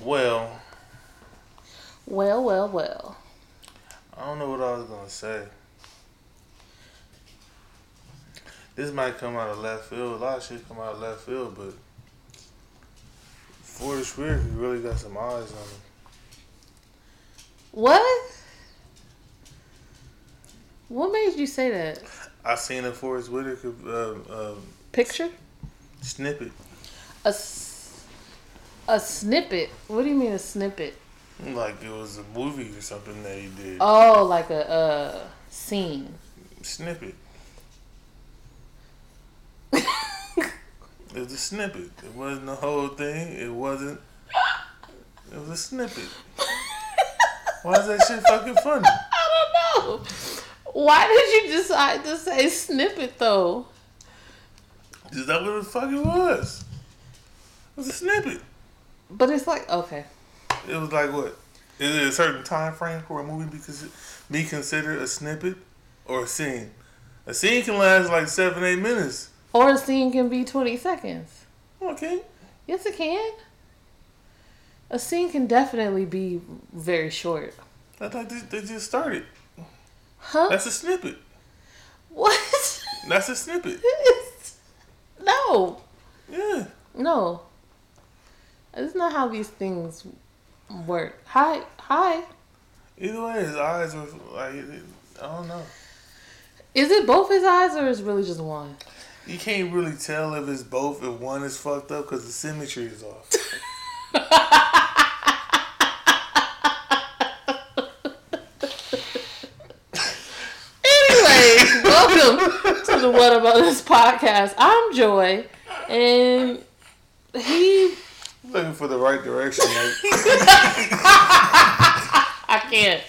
Well, Well, well, well. I don't know what I was gonna say. This might come out of left field. A lot of shit come out of left field, but Forest Whitaker really got some eyes on him. What? What made you say that? I seen a Forest Whitaker uh, um Picture? snippet. A, s- a snippet. What do you mean a snippet? Like it was a movie or something that he did. Oh, like a uh, scene. Snippet. It was a snippet. It wasn't the whole thing. It wasn't. It was a snippet. Why is that shit fucking funny? I don't know. Why did you decide to say snippet though? Is that what the fuck it was? It was a snippet. But it's like okay. It was like what? Is it a certain time frame for a movie because be considered a snippet or a scene? A scene can last like seven, eight minutes. Or a scene can be twenty seconds. Okay. Yes, it can. A scene can definitely be very short. I thought they, they just started. Huh? That's a snippet. what? That's a snippet. no, Yeah. no. That's not how these things work. Hi, hi. Either way, his eyes were like I don't know. Is it both his eyes or is it really just one? You can't really tell if it's both. If one is fucked up because the symmetry is off. Anyways, welcome to the What About This podcast. I'm Joy, and he. Looking for the right direction. Like, I can't.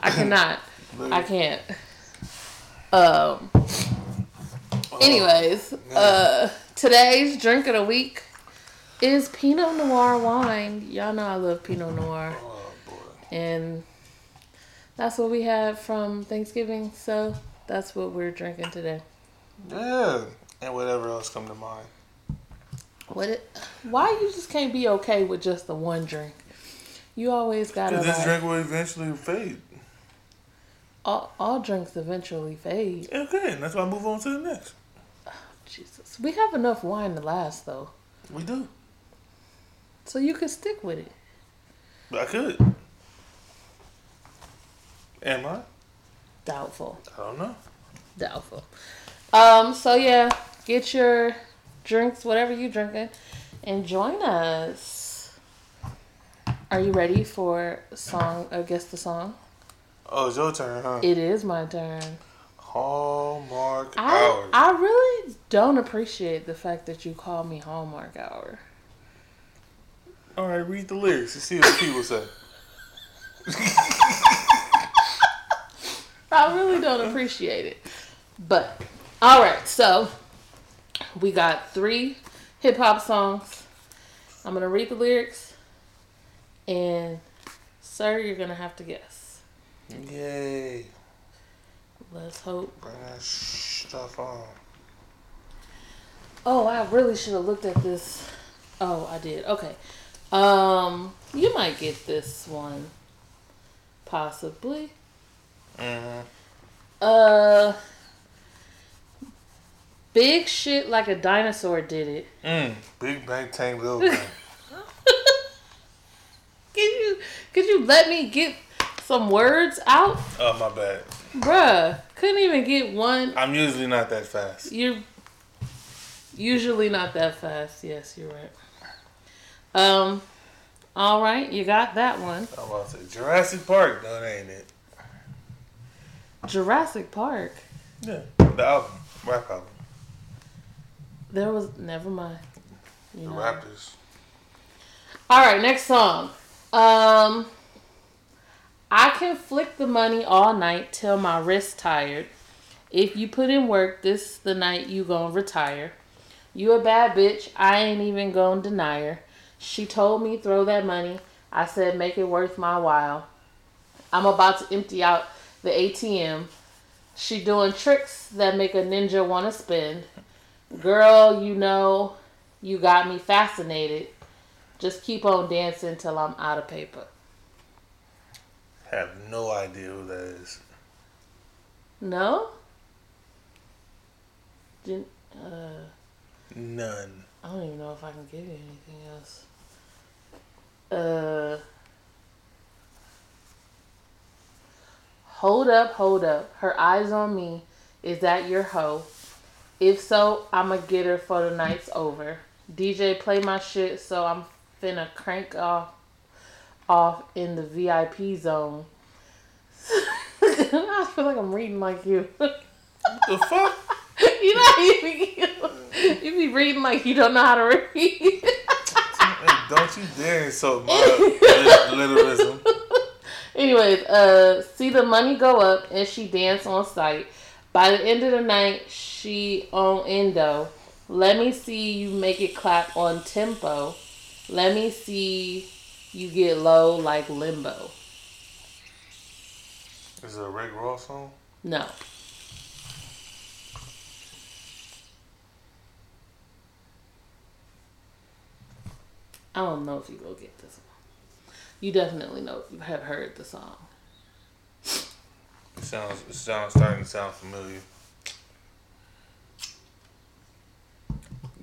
I cannot. I can't. Um. Anyways, uh, today's drink of the week is Pinot Noir wine. Y'all know I love Pinot Noir, oh boy. and that's what we had from Thanksgiving. So that's what we're drinking today. Yeah. And whatever else come to mind. What? It, why you just can't be okay with just the one drink? You always gotta. Because this Like, drink will eventually fade. all, all drinks eventually fade. Okay, and that's why I move on to the next. Jesus, we have enough wine to last though, We do. so you can stick with it. I could. Am I? Doubtful. I don't know. Doubtful. Um. So yeah, get your drinks, whatever you drinking, and join us. Are you ready for song? I guess the song. Oh, it's your turn, huh? It is my turn. Hallmark I hour. I really don't appreciate the fact that you call me Hallmark Hour. All right, read the lyrics and see what people say. I really don't appreciate it. But all right, so we got three hip hop songs. I'm gonna read the lyrics, and sir, you're gonna have to guess. Yay. Let's hope. Bring that stuff on. Oh, I really should have looked at this. Oh, I did. Okay. Um, you might get this one, possibly. Mm-hmm. Uh, big shit like a dinosaur did it. Mm. Big Bang Tank, Little Bang. Can you could you let me get some words out, oh, my bad. bruh? Couldn't even get one. I'm usually not that fast. You're usually not that fast. Yes, you're right. Um, all right, you got that one. I'm about to say Jurassic Park. No, that ain't it. Jurassic Park. Yeah. The album. Rap album. There was never mind. You The know. Raptors. All right, next song. Um, I can flick the money all night till my wrist tired. If you put in work, this the night you gonna retire. You a bad bitch, I ain't even gonna deny her. She told me throw that money. I said make it worth my while. I'm about to empty out the ATM. She doing tricks that make a ninja wanna spend. Girl, you know, you got me fascinated Just keep on dancing till I'm out of paper. Have no idea who that is. No? Didn't, uh, None. I don't even know if I can give you anything else. Uh, hold up, hold up. Her eyes on me. Is that your hoe? If so, I'ma get her for the night's over. DJ, play my shit, so I'm finna crank off off in the VIP zone. I feel like I'm reading like you. What the fuck? you know, you be, you be reading like you don't know how to read. Don't you dare insult my lit- literalism. Anyways, uh, see the money go up and she dance on site. By the end of the night, she on endo. Let me see you make it clap on tempo. Let me see you get low like limbo. Is it a Rick Ross song? No. I don't know if you go get this one. You definitely know if you have heard the song. Sounds. Sounds starting to sound familiar.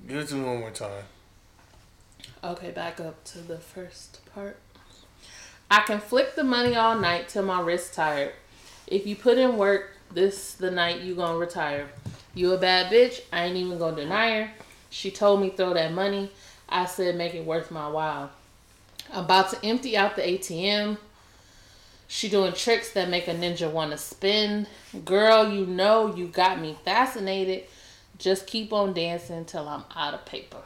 Give it to me one more time. Okay, back up to the first part. I can flick the money all night till my wrist tired. If you put in work, this the night you gonna retire. You a bad bitch, I ain't even gonna deny her. She told me throw that money. I said make it worth my while. I'm about to empty out the ATM. She doing tricks that make a ninja wanna spin. Girl, you know you got me fascinated. Just keep on dancing till I'm out of paper.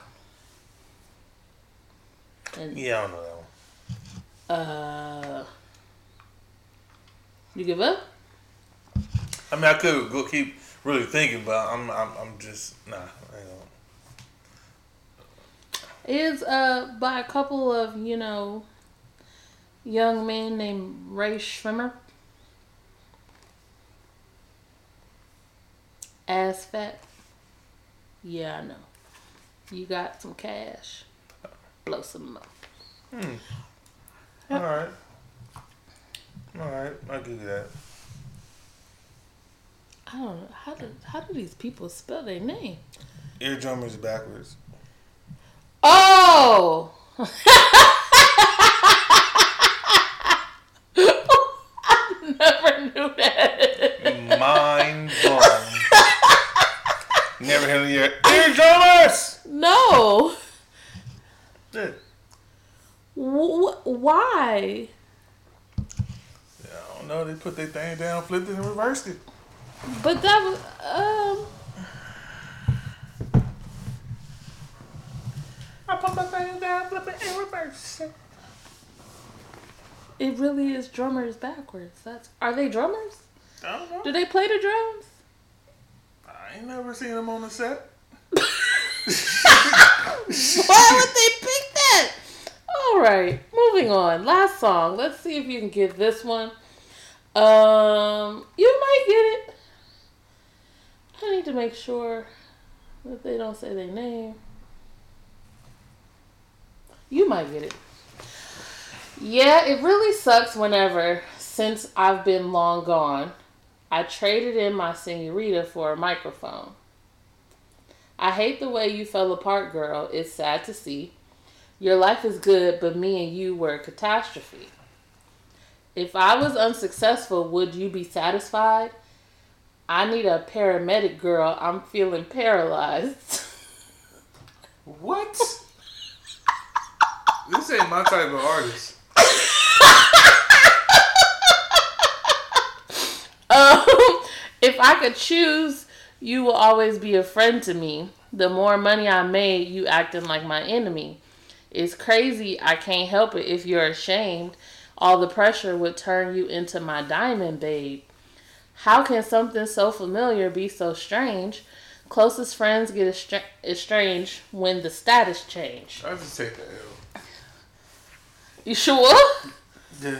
And Yeah, I don't know that one. uh, you give up? I mean, I could go keep really thinking, but I'm. I'm. I'm just nah. I gonna. Is uh by a couple of you know young man named Rae Sremmurd. Ass fat. Yeah, I know. You got some cash. Blow some up. Hmm. All right. All right. I'll give you that. I don't know how do how do these people spell their name? Ear drummers backwards. Oh. never that. Mind blown. Never heard of your ear drummers. No. Yeah. Wh- why? I don't know. They put their thing down, flipped it, and reversed it. But that was um. I put my thing down, flip it, and reverse it. It really is drummers backwards. That's are they drummers? I don't know. Do they play the drums? I ain't never seen them on the set. Why would they pick that? All right, moving on. Last song. Let's see if you can get this one. Um, you might get it. I need to make sure that they don't say their name. You might get it. Yeah, it really sucks whenever, since I've been long gone, I traded in my senorita for a microphone. I hate the way you fell apart, girl. It's sad to see. Your life is good, but me and you were a catastrophe. If I was unsuccessful, would you be satisfied? I need a paramedic, girl. I'm feeling paralyzed. What? this ain't my type of artist. Um, if I could choose, you will always be a friend to me. The more money I made, you acting like my enemy. It's crazy. I can't help it if you're ashamed. All the pressure would turn you into my diamond, babe. How can something so familiar be so strange? Closest friends get estra- estranged when the status change. I just take the L. You sure? Yeah.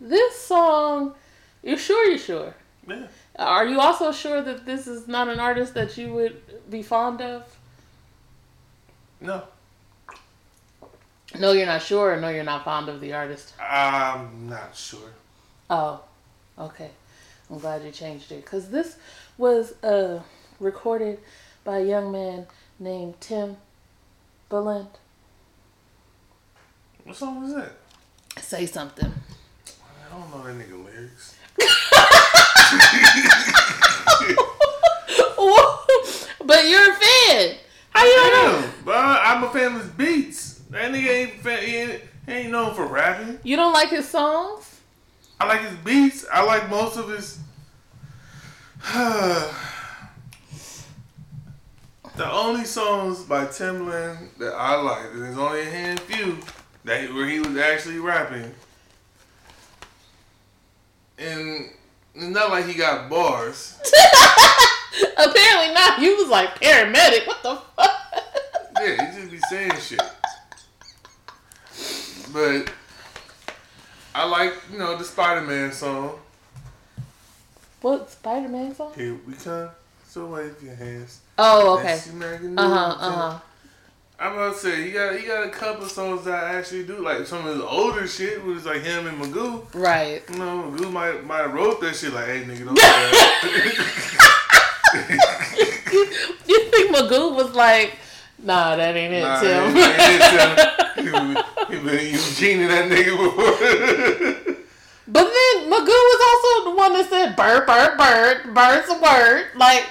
This song, you sure? You sure? Yeah. Are you also sure that this is not an artist that you would be fond of? No. No, you're not sure, or no, you're not fond of the artist. I'm not sure. Oh, okay. I'm glad you changed it because this was uh recorded by a young man named Tim Balint. What song was that? Say something. I don't know that nigga lyrics. but you're a fan. How you don't know? But I'm a fan of his beats. That nigga ain't fan, he ain't, he ain't known for rapping. You don't like his songs? I like his beats. I like most of his. the only songs by Timbaland that I like, and there's only a handful that where he was actually rapping, and it's not like he got bars. Apparently not. You was like paramedic. What the fuck? Yeah, he just be saying shit. But I like, you know, the Spider Man song. What Spider Man song? Here we come. So wave your hands. Oh, okay. Uh huh. Uh huh. I'm about to say he got he got a couple songs that I actually do like some of his older shit was like him and Magoo. Right. You know, Magoo might might have wrote that shit like, hey nigga, don't do that. You, think Magoo was like, nah, that ain't it, Nah, Tim. did tell- he been Eugene that nigga before. But then Magoo was also the one that said bird, bird, bird, bird's a word. Like,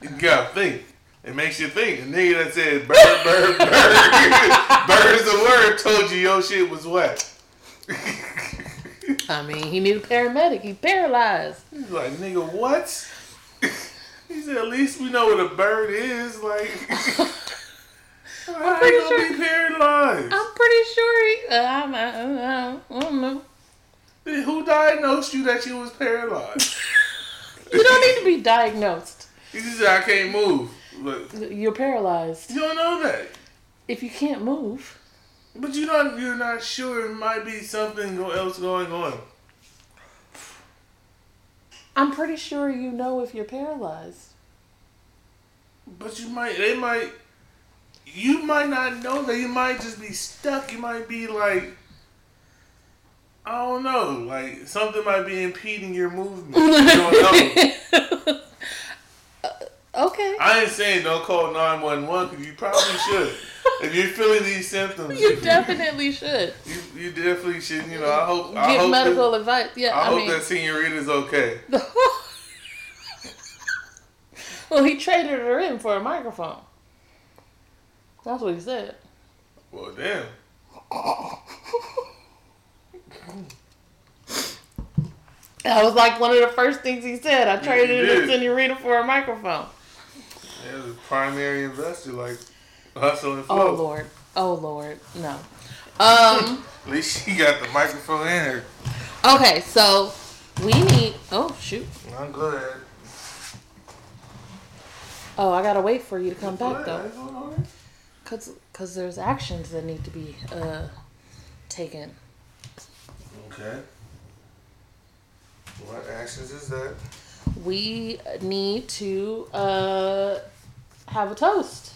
You gotta think. It makes you think. The nigga that said bird, bird, bird, bird's a word told you your shit was wet. I mean, he needed a paramedic. He paralyzed. He's like, nigga, what? he said, at least we know what a bird is. Like, I'm pretty gonna sure- be paralyzed. I'm pretty sure he. Uh, I'm, I, I don't know. Who diagnosed you that you was paralyzed? You don't need to be diagnosed. He said, I can't move. But You're paralyzed you don't know that. if you can't move. But you're not, you're not sure it might be something else going on. I'm pretty sure you know if you're paralyzed. But you might, they might, you might not know that. You might just be stuck. You might be like, I don't know, like something might be impeding your movement. You don't know. Okay. I ain't saying don't call 911 because you probably should. If you're feeling these symptoms, You definitely should you, you definitely should. You know, I hope, I get hope, medical that, advice. Yeah, I, I, hope mean, that senorita's okay. well, he traded her in for a microphone. That's what he said. Well, damn. That was like one of the first things he said. I traded in a senorita for a microphone. Yeah, the primary investor, like hustle and Oh lord. Oh lord. No. Um. At least she got the microphone in her. Okay, so we need. Oh shoot. I'm good. Oh, I gotta wait for you to come back though, What's going on? cause cause there's actions that need to be uh taken. Okay. What actions is that? We need to uh have a toast.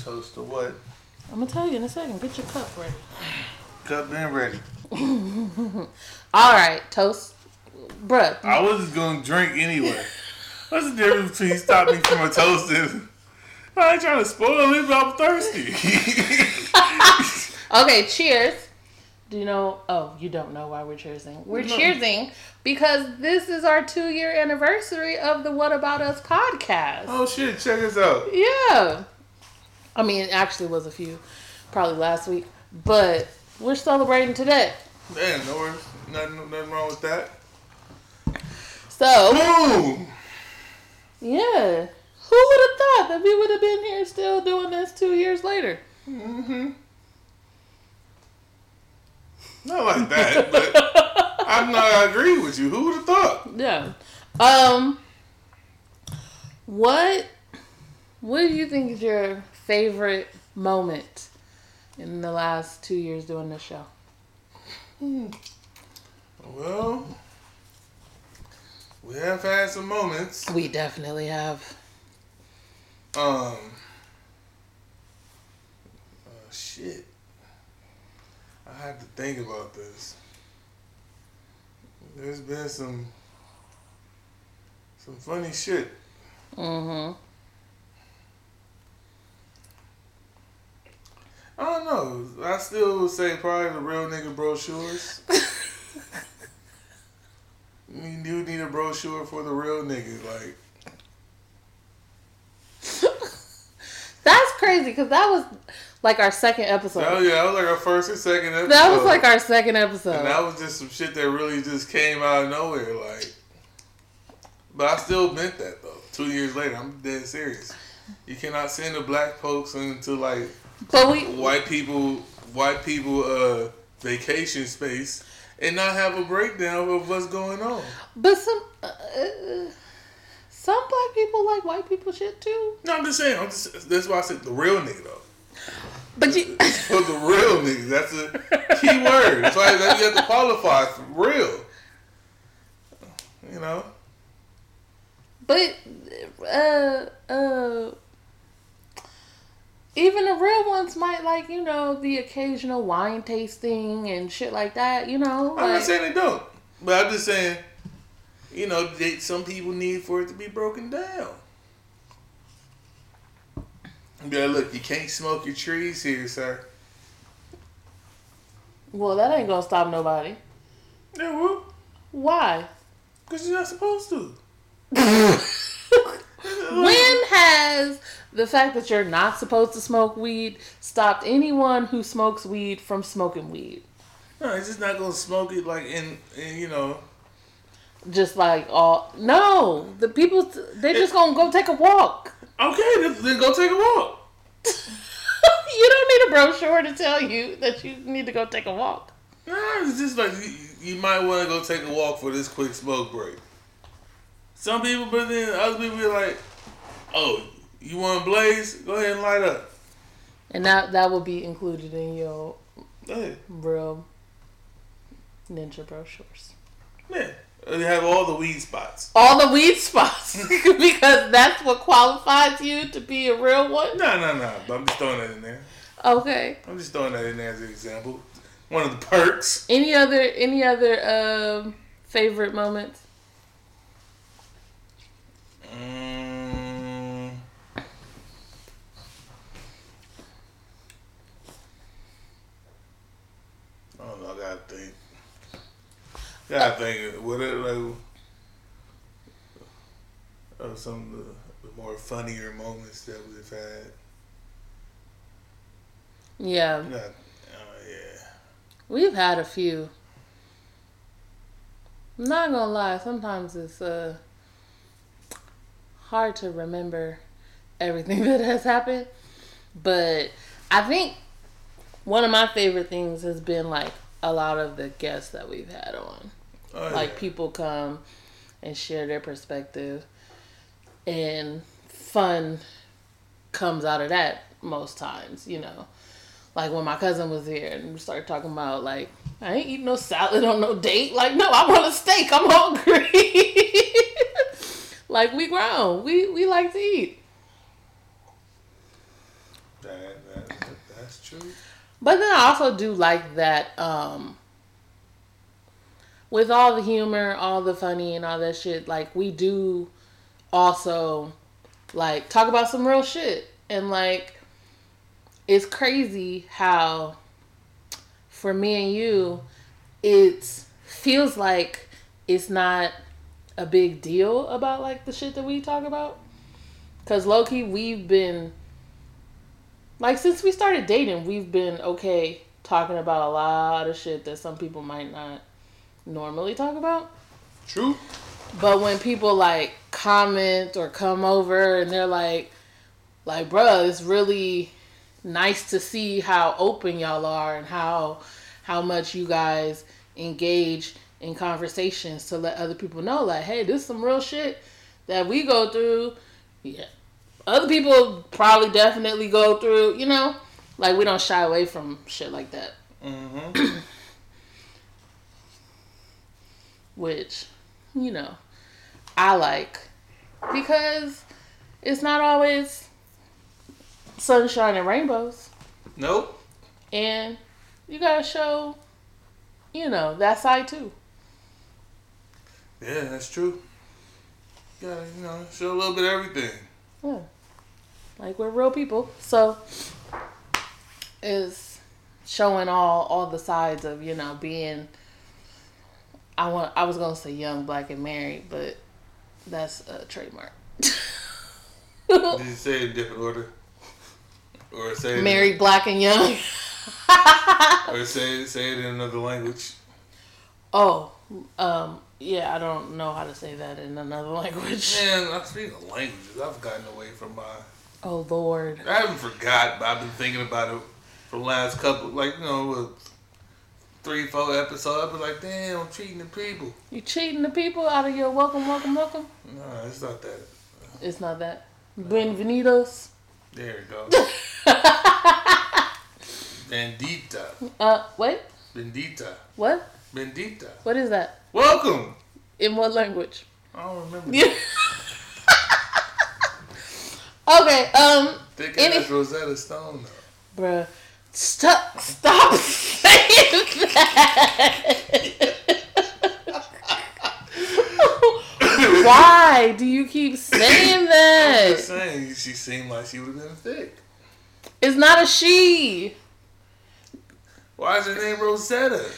Toast to what? I'm gonna tell you in a second. Get your cup ready. Cup been ready. All right, toast, bruh. I was just gonna drink anyway. What's the difference between stopping me from a toast and I ain't trying to spoil it, but I'm thirsty. Okay, cheers. Do you know? Oh, you don't know why we're cheersing. We're No. cheersing because this is our two year anniversary of the What About Us podcast. oh shit, check us out. Yeah. I mean, it actually was a few, probably last week, but we're celebrating today. Man, no worries. Nothing, nothing wrong with that. So, Boom! yeah. Who would have thought that we would have been here still doing this two years later? Mm-hmm. Not like that, but I'm not. I agree with you. Who would have thought? Yeah. Um. What What do you think is your favorite moment in the last two years doing this show? Well, we have had some moments. We definitely have. Um, shit. I had to think about this. There's been some some funny shit. Mm-hmm. I don't know. I still would say probably the real nigga brochures. you do need a brochure for the real nigga, like. That's crazy because that was like our second episode. Oh yeah, that was like our first and second episode. That was like our second episode. And that was just some shit that really just came out of nowhere, like. But I still meant that though. Two years later, I'm dead serious. You cannot send the black folks into like but we white people, white people, uh, vacation space, and not have a breakdown of what's going on. But some uh, uh, some black people like white people shit too. No, I'm just saying. I'm just, that's why I said the real nigga though. But you For the real niggas. that's a key word. That's why you have to qualify for real. You know. But uh uh even the real ones might like, you know, the occasional wine tasting and shit like that, you know. I'm not saying they don't, but I'm just saying, you know, they, some people need for it to be broken down. Yeah, look, you can't smoke your trees here, sir. well, that ain't gonna stop nobody. Yeah, well, Why? because you're not supposed to. When has the fact that you're not supposed to smoke weed stopped anyone who smokes weed from smoking weed? No, it's just not gonna smoke it like in, in you know. Just like all no, the people they just gonna go take a walk. Okay, then, then go take a walk. you don't need a brochure to tell you that you need to go take a walk. Nah, it's just like you, you might want to go take a walk for this quick smoke break. Some people, but then other people be like, "Oh, you want to blaze? Go ahead and light up." And that that will be included in your real ninja brochures. Yeah, they have all the weed spots. All the weed spots because that's what qualifies you to be a real one. No, no, no. But I'm just throwing that in there. Okay. I'm just throwing that in there as an example. One of the perks. Any other any other um favorite moments? Mm. I don't know. I gotta think. Gotta think. What it like? Of some of the, the more funnier moments that we've had. Yeah, Not, oh yeah. we've had a few. I'm not gonna lie, sometimes it's uh hard to remember everything that has happened. But I think one of my favorite things has been like a lot of the guests that we've had on. Oh, like yeah. people come and share their perspective. And fun comes out of that most times you know. Like when my cousin was here and we started talking about like i ain't eating no salad on no date. Like no i want a steak. I'm hungry. Like we grown. We we like to eat. That, that, that, that's true. But then I also do like that um with all the humor, all the funny and all that shit, like we do also like talk about some real shit. And like it's crazy how for me and you it feels like it's not a big deal about like the shit that we talk about. Cause Loki, we've been like since we started dating, we've been okay talking about a lot of shit that some people might not normally talk about. True. But when people like comment or come over and they're like, like, bruh, it's really nice to see how open y'all are and how how much you guys engage in conversations to let other people know, like, hey, this is some real shit that we go through. Yeah. Other people probably definitely go through, you know? Like we don't shy away from shit like that. Mm-hmm. which you know I like because it's not always sunshine and rainbows. nope. And you gotta show, you know, that side too. Yeah, that's true. You gotta, you know, show a little bit of everything. Yeah. Like we're real people. So is showing all all the sides of, you know, being I want I was gonna say young, black and married, but that's a trademark. Did you say it in different order? Or say it married, black and young. or say say it in another language. Oh, um, yeah, I don't know how to say that in another language. Man, I'm speaking of languages. I've gotten away from my. Oh Lord. I haven't forgot, but I've been thinking about it for the last couple, like you know, three, four episodes. I've been like, damn, I'm cheating the people. You cheating the people out of your welcome, welcome, welcome. No, it's not that. It's not that. Bienvenidos. There you go. Bendita. Uh, wait. Bendita. What? Bendita. What is that? Welcome. In what language? I don't remember. Yeah. okay. Um. Thick Any- Rosetta Stone though. Bruh. Stop. Stop saying that. Why do you keep saying that? I'm just saying, she seemed like she would have been thick. It's not a she. Why is her name Rosetta?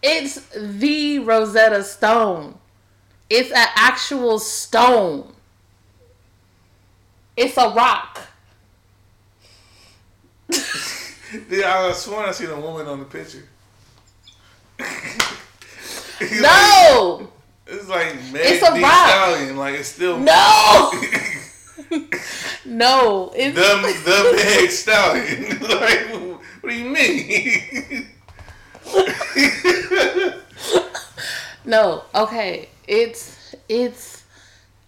It's the Rosetta Stone. It's an actual stone. It's a rock. Yeah, I sworn I seen a woman on the picture. No! It's like Meg It's a rock. Stallion. Like it's still No! No, it's the the Meg Stallion. like what do you mean? no. Okay, it's it's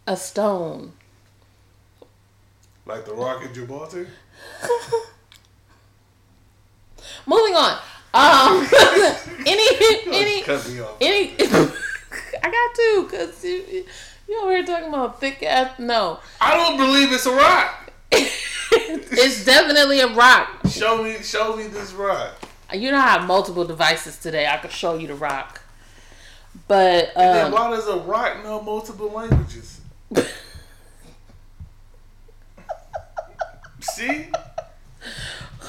a stone. like the Rock of Gibraltar. Moving on. Um, any any Cut me off. any. I got to because you you over here talking about thick ass. No, I don't believe it's a rock. it's definitely a rock. Show me, show me this rock. You know, I have multiple devices today. I could show you the rock. But then um, why does a rock know multiple languages? See?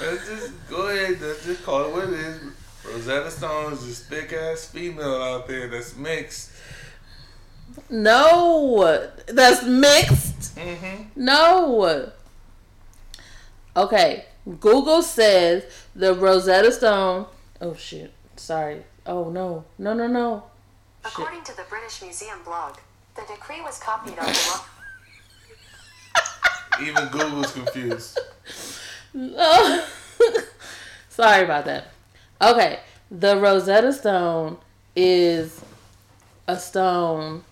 Let's just go ahead. Let's just call it what it is. Rosetta Stone is this thick ass female out there that's mixed. no, that's mixed. Mm-hmm. No. Okay, Google says the Rosetta Stone. Oh shit! Sorry. Oh no! No! No! No! Shit. According to the British Museum blog, the decree was copied on the. Even Google's confused. Sorry about that. Okay, the Rosetta Stone is a stone.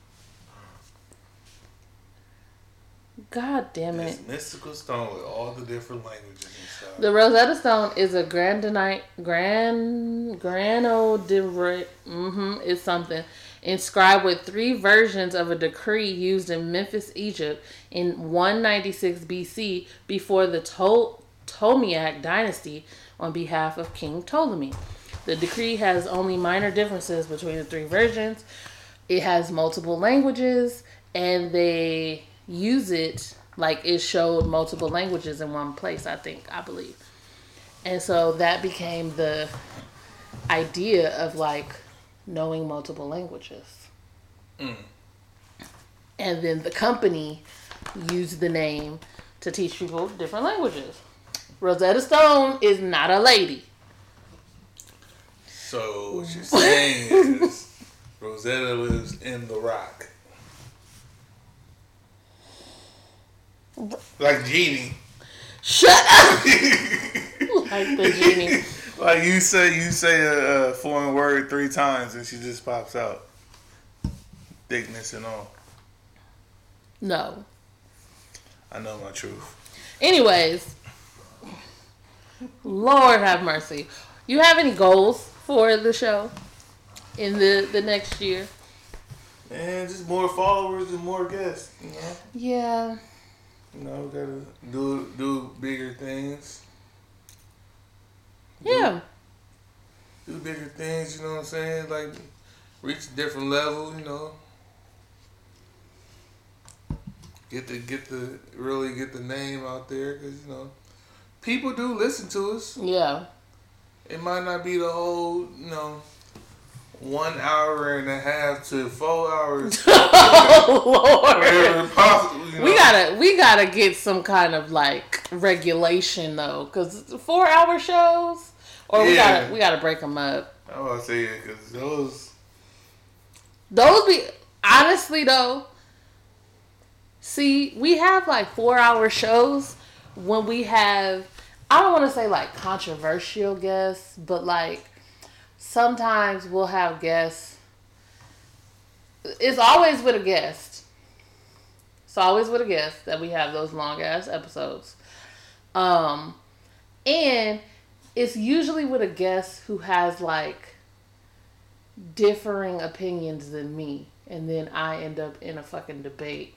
God damn it. This mystical stone with all the different languages inside. The Rosetta Stone is a granite, grand, granodiorite, mm-hmm, is something, inscribed with three versions of a decree used in Memphis, Egypt in 196 BC before the Ptol- Ptolemaic dynasty on behalf of King Ptolemy. The decree has only minor differences between the three versions. It has multiple languages and they use it like it showed multiple languages in one place, I think, I believe. And so that became the idea of like knowing multiple languages. Mm. And then the company used the name to teach people different languages. Rosetta Stone is not a lady. So what you're saying is Rosetta lives in the rock. Like Genie. Shut up! like the genie. Like you say, you say a, a foreign word three times and she just pops out. Thickness and all. No. I know my truth. Anyways, Lord have mercy. You have any goals for the show in the the next year? And just more followers and more guests. You know, Yeah. you know, we gotta do do bigger things. Yeah. do bigger things. You know what I'm saying? Like reach a different level. You know. Get the get the really get the name out there because you know people do listen to us. Yeah. It might not be the whole you know one hour and a half to four hours. oh Lord. possible. You know. We gotta we gotta get some kind of like regulation though, cause four hour shows, or we gotta we gotta break them up. I was say it because those. Those be honestly though. See, we have like four hour shows when we have I don't want to say like controversial guests, but like sometimes we'll have guests. It's always with a guest. It's always with a guest that we have those long ass episodes. Um, and it's usually with a guest who has like differing opinions than me, and then I end up in a fucking debate.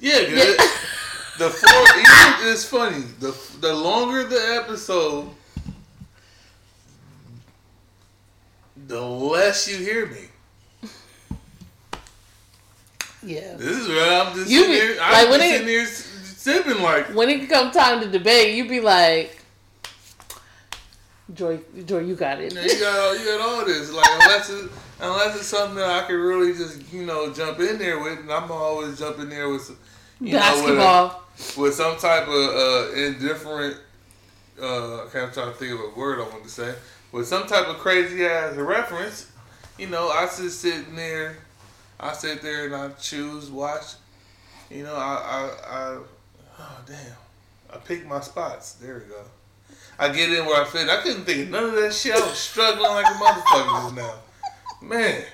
Yeah, good. The four. even, it's funny. The the longer the episode, the less you hear me. Yeah. This is where I'm just You sitting be- here. I'm when just it- sitting here sipping like. When it come time to debate, you'd be like, Joy, Joy, you got it. You, you got all, you got all this. Like unless it, unless it's something that I can really just you know jump in there with, and I'm always jump in there with you know with, a, Basketball. With some type of uh, indifferent. Uh, I can't try to think of a word I want to say. With some type of crazy ass reference, you know, I just sitting there. I sit there and I choose watch. You know, I I, I oh damn, I pick my spots. There we go. I get in where I fit. I couldn't think of none of that shit. I was struggling like a motherfucker just now. Man.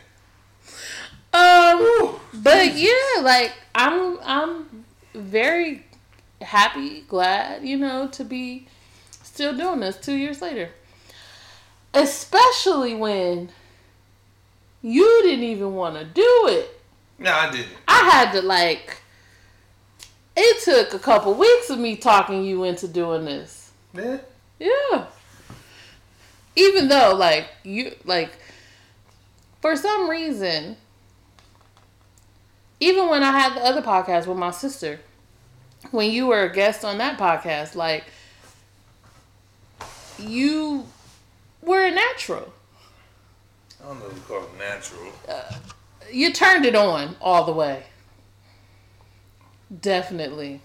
Um, but yeah, like I'm, I'm very happy, glad, you know, to be still doing this two years later. Especially when you didn't even want to do it. No, I didn't. I had to like. It took a couple weeks of me talking you into doing this. Yeah. Yeah. Even though, like, you, like, for some reason, even when I had the other podcast with my sister, when you were a guest on that podcast, like, you were a natural. I don't know if you call it natural. You turned it on all the way. Definitely.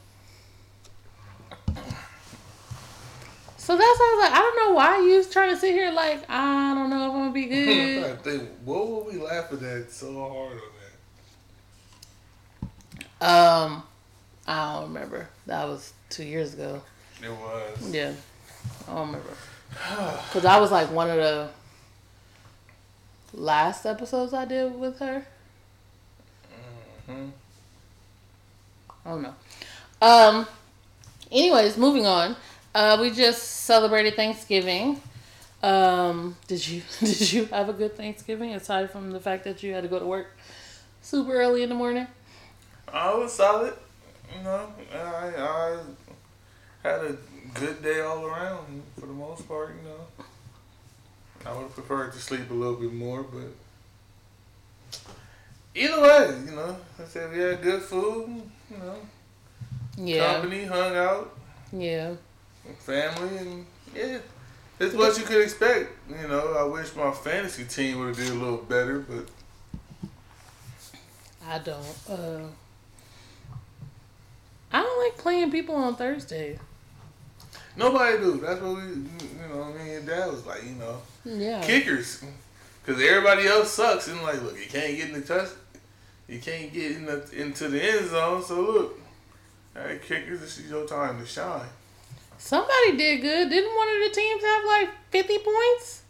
So that's why I was like, I don't know why you was trying to sit here like, I don't know if I'm gonna be I good. think, what were we laughing at so hard on that? um, I don't remember. That was two years ago. It was. Yeah, I don't remember. Cause I was like one of the last episodes I did with her. Mhm. I don't know. Um. Anyways, moving on. Uh, we just celebrated Thanksgiving. Um, did you did you have a good Thanksgiving aside from the fact that you had to go to work super early in the morning? I was solid. You know, I I had a good day all around for the most part. You know, I would have preferred to sleep a little bit more, but either way, you know, I said we had good food. You know, Yeah, company, hung out, yeah. family, and yeah. It's what you could expect, you know. I wish my fantasy team would have did a little better, but I don't. Uh, I don't like playing people on Thursday. nobody do. That's what we, you know. Me and Dad was like, you know, Yeah. kickers, because everybody else sucks. And like, look, you can't get in the touch, you can't get in the, into the end zone. So look, all right, kickers, this is your time to shine. Somebody did good. Didn't one of the teams have like fifty points?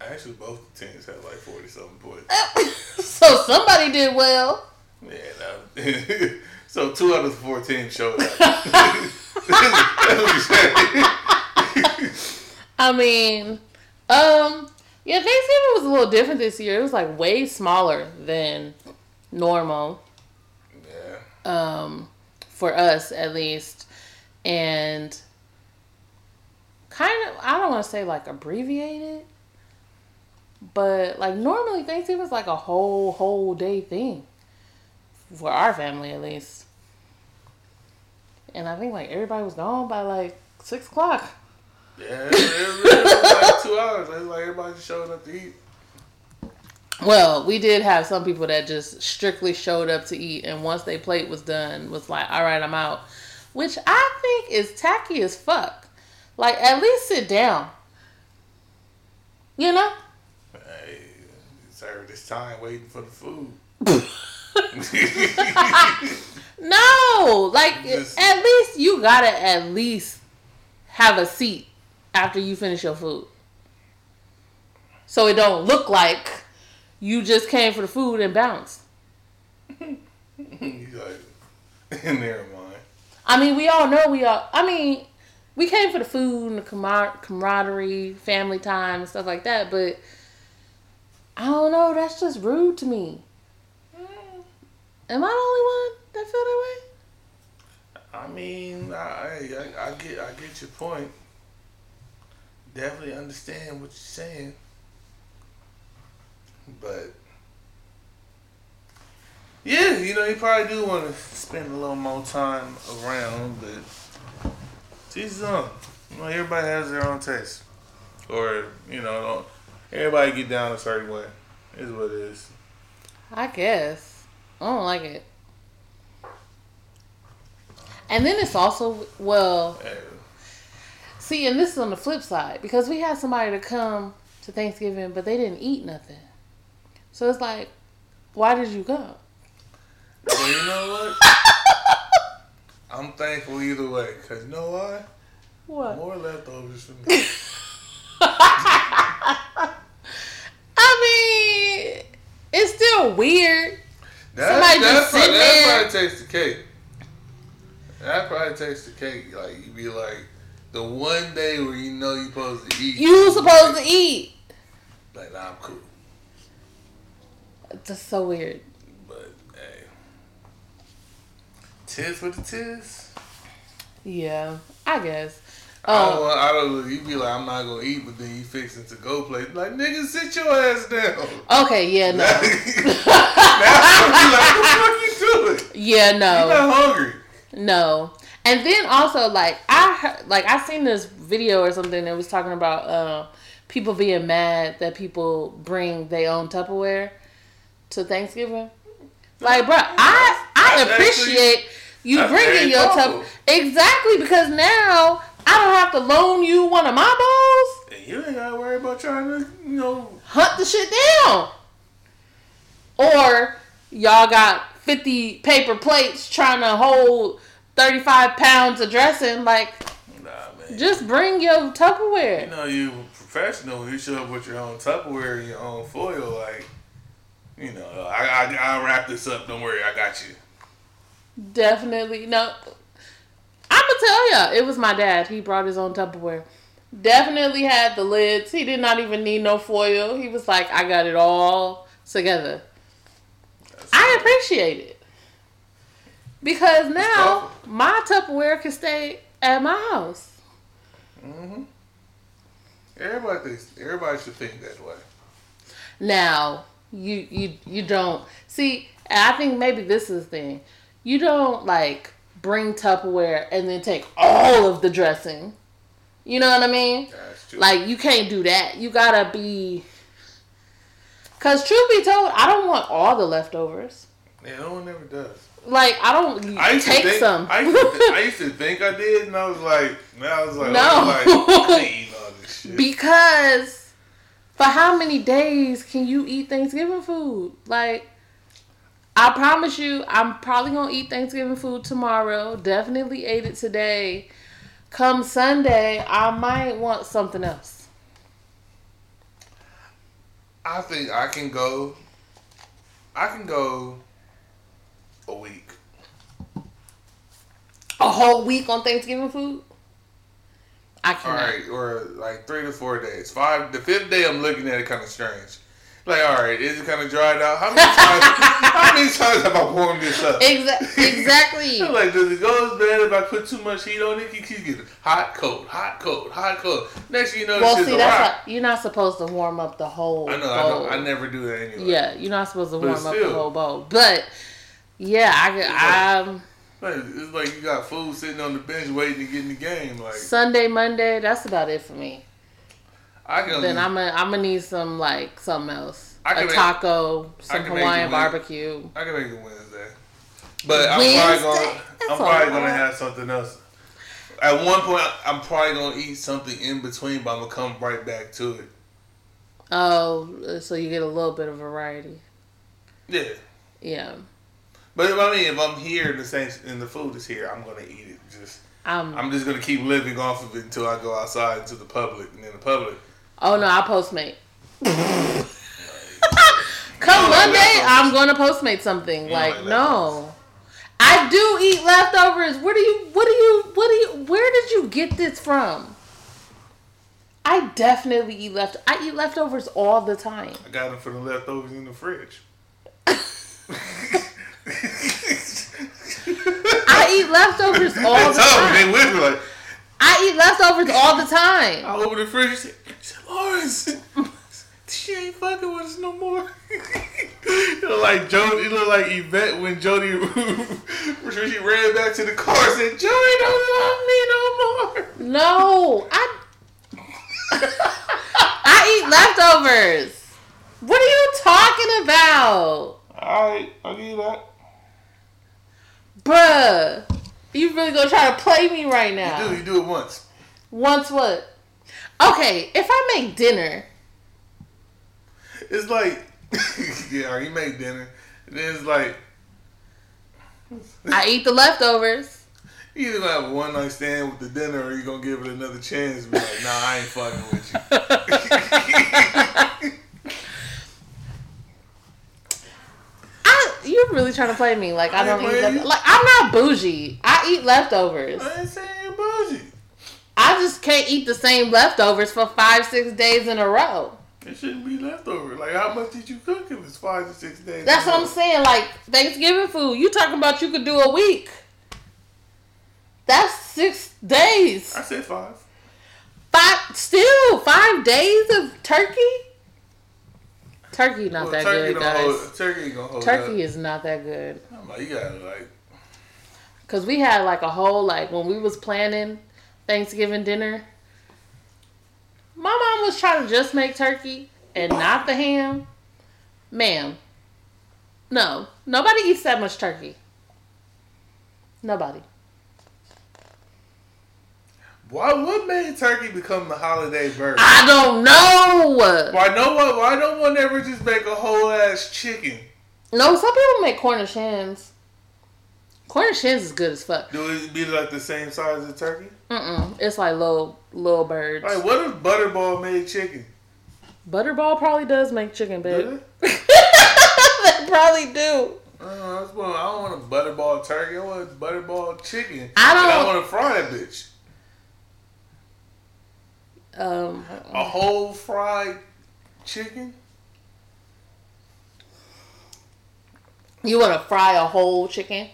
Actually, both teams had like forty something points. so somebody did well. Yeah, no. so two out of the four teams showed up. That's what you said. I mean, um, yeah, Thanksgiving was a little different this year. It was like way smaller than normal, Yeah. um, for us at least, and kind of I don't want to say like abbreviated, but like normally Thanksgiving is like a whole whole day thing for our family at least. And I think like everybody was gone by like six o'clock. Yeah, it, it was like two hours. It was like everybody just showed up to eat. Well, we did have some people that just strictly showed up to eat, and once their plate was done, was like, "All right, I'm out," which I think is tacky as fuck. Like, at least sit down. You know? Hey, served this time waiting for the food. No, like Just- at least you gotta at least have a seat after you finish your food, so it don't look like you just came for the food and bounced. He's like, never mind. I mean, we all know we all. I mean, we came for the food and the camar- camaraderie, family time, and stuff like that. But I don't know. That's just rude to me. Am I the only one that feel that way? I mean, I, I, I get, I get your point. Definitely understand what you're saying, but yeah, you know, you probably do want to spend a little more time around, but Jesus on. You know, everybody has their own taste, or you know, don't, everybody get down a certain way. Is what it is. I guess I don't like it. And then it's also well, see, and this is on the flip side because we had somebody to come to Thanksgiving, but they didn't eat nothing. So it's like, why did you come? Well, you know what? I'm thankful either way, cause you know why? What? More leftovers for me. I mean, it's still weird. That, Somebody that, just probably, that there. probably takes the cake. That probably takes the cake. Like you be like the one day where you know you supposed to eat. You supposed to eat. Like nah, I'm cool, That's so weird. but hey, tis for the tis. Yeah, I guess. I don't. Want- I don't. You be like, I'm not gonna eat, but then you fixing to go plate. Like nigga, sit your ass down. okay, yeah, now no, I'm be like, what the fuck you doing? yeah, no. not hungry. No. And then also like I heard, like I seen this video or something that was talking about uh, people being mad that people bring their own Tupperware to Thanksgiving. Like, bro, I I appreciate you bringing your. Tupperware exactly because now I don't have to loan you one of my bowls. And you ain't gotta worry about trying to, you know, Hunt the shit down. Or y'all got fifty paper plates trying to hold thirty five pounds of dressing. Like, nah, man. just bring your Tupperware. You know, you professional. You show up with your own Tupperware and your own foil. Like, you know, I, I I'll wrap this up. Don't worry, I got you. Definitely no. I'ma tell ya, it was my dad. He brought his own Tupperware. Definitely had the lids. He did not even need no foil. He was like, I got it all together. That's I appreciate it. Because now my Tupperware can stay at my house. hmm Everybody thinks. Everybody should think that way. Now, you you you don't see. I think maybe this is the thing. You don't like bring Tupperware and then take all of the dressing. You know what I mean? That's true. Like you can't do that. You gotta be. Cause truth be told, I don't want all the leftovers. yeah, no one ever does. Like I don't I used take to think, some. I used, to I used to think I did, and I was like, now I was like, No. I was like, I ain't all this shit. because for how many days can you eat Thanksgiving food? Like, I promise you, I'm probably gonna eat Thanksgiving food tomorrow. Definitely ate it today. Come Sunday, I might want something else. I think I can go. I can go a week. A whole week on Thanksgiving food? I All cannot. right, or like three to four days. Five. The fifth day, I'm looking at it kind of strange. Like, all right, is it kind of dried out? How many times? how many times have I warmed this up? Exa- exactly. like, does it go as bad if I put too much heat on it? You keep getting hot, cold, hot, cold, hot, cold. Next thing you know, well, see, a that's rock. not, you're not supposed to warm up the whole. I know, I know. I never do that anyway. Yeah, you're not supposed to But warm up the whole bowl. But yeah, I could. I'm Like, it's like you got food sitting on the bench waiting to get in the game. Like, Sunday, Monday. That's about it for me. I can. Then I'm gonna I'm gonna need some like something else. I can A make- taco, I some can make Hawaiian barbecue. I can make it Wednesday. But I'm Wednesday? probably gonna. That's I'm probably gonna have something else. At one point, I'm probably gonna eat something in between, but I'm gonna come right back to it. Oh, so you get a little bit of variety. Yeah. Yeah, But if, I mean, if I'm here and the same and the food is here, I'm gonna eat it. Just I'm. I'm just gonna keep living off of it until I go outside into the public, and in the public, oh no, I postmate. Come You don't like Monday. I'm going to postmate something. Like, no, I do eat leftovers. Where do you? What do you? What do you? Where did you get this from? I definitely eat left. I eat leftovers all the time. I got them for the leftovers in the fridge. I eat leftovers all the Tell me, they time. with me like. I eat leftovers all the time. I open the fridge said, Lawrence, she ain't fucking with us no more. you look like Jody, you look like Yvette when Jody, when she ran back to the car and said, Jody don't love me no more. No, I I eat leftovers. What are you talking about, Alright, I'll give you that. bruh? You really gonna try to play me right now? You do, you do it once. Once what? Okay, if I make dinner, It's like, yeah, you make dinner. And then it's like, I eat the leftovers. you either gonna have a one night stand with the dinner or you are gonna give it another chance and be like, nah, I ain't fucking with you. I, you're really trying to play me like I I don't eat you. Like I'm not bougie. I eat leftovers. I ain't saying you're bougie. I just can't eat the same leftovers for five, six days in a row. It shouldn't be leftover. Like, how much did you cook if it's five to six days? That's what I'm saying. Like Thanksgiving food, you talking about you could do a week. That's six days. I said five. Five, still five days of turkey. Turkey not Well, that turkey good, don't hold- guys. turkey gonna hold Turkey up. is not that good. I'm like, you gotta like, Cause we had like a whole like when we was planning Thanksgiving dinner. My mom was trying to just make turkey and not the ham. Ma'am. No. Nobody eats that much turkey. Nobody. why? would made turkey become the holiday bird? I don't know. Why no one? Why no one ever just make a whole ass chicken? No, some people make Cornish hens. Cornish hens is good as fuck. Do it be like the same size as turkey? Mm-mm. It's like little little birds. Like, what if Butterball made chicken? Butterball probably does make chicken, babe. They probably do. Uh, I don't want a butterball turkey. I want a butterball chicken. I And I don't- want to fry that bitch. Um, A whole fried chicken. you want to fry a whole chicken?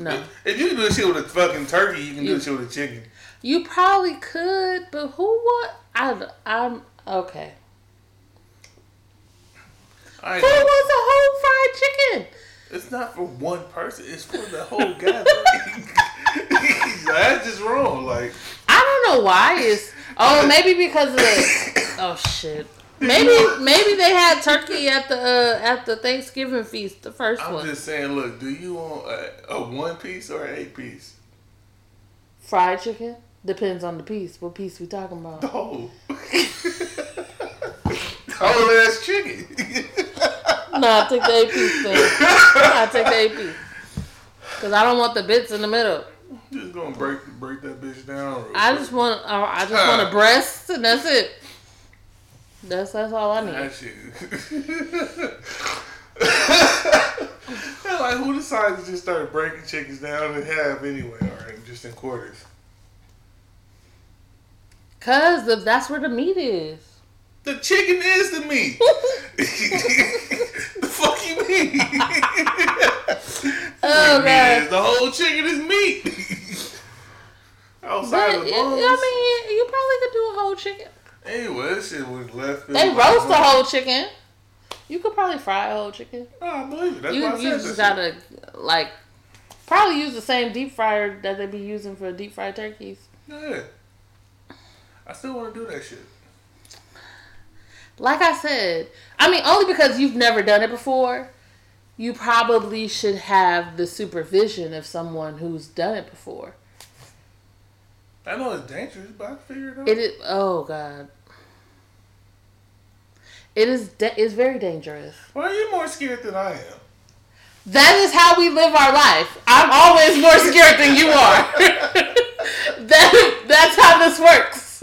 No. If you can do this shit with a fucking turkey, you can do this shit with a chicken. You probably could, but who would? I, I'm okay. I Who ain't, wants a whole fried chicken? it's not for one person. It's for the whole gathering. That's just wrong. Like I don't know why it's. Oh, maybe because of the. Oh shit. Maybe maybe they had turkey at the uh, at the Thanksgiving feast, the 1st I'm one. just saying. Look, do you want a, a one piece or an eight piece? Fried chicken depends on the piece. What piece we talking about? The whole. whole ass chicken. No, I take the eight piece thing. I take the eight piece. Cause I don't want the bits in the middle. just gonna break break that bitch down. Real I quick. just want uh, I just want a breast and that's it. That's that's all I need. That shit. Like who decided to just start breaking chickens down in half anyway, or just in quarters? Cause the, that's where the meat is. The chicken is the meat. the fuck you mean? Oh, is- The whole chicken is meat. Outside But of the I mean, you probably could do a whole chicken. Anyway, that shit was left. They roast the whole chicken. You could probably fry a whole chicken. Oh, I believe it. That's You why I you said just gotta like probably use the same deep fryer that they be using for deep fried turkeys. shit. Yeah. I still want to do that shit. Like I said, I mean only because you've never done it before. You probably should have the supervision of someone who's done it before. I know it's dangerous, but I can figure it out. It is oh god. It is da- it's very dangerous. Why Well, you're more scared than I am. That is how we live our life. I'm always more scared than you are. that that's how this works.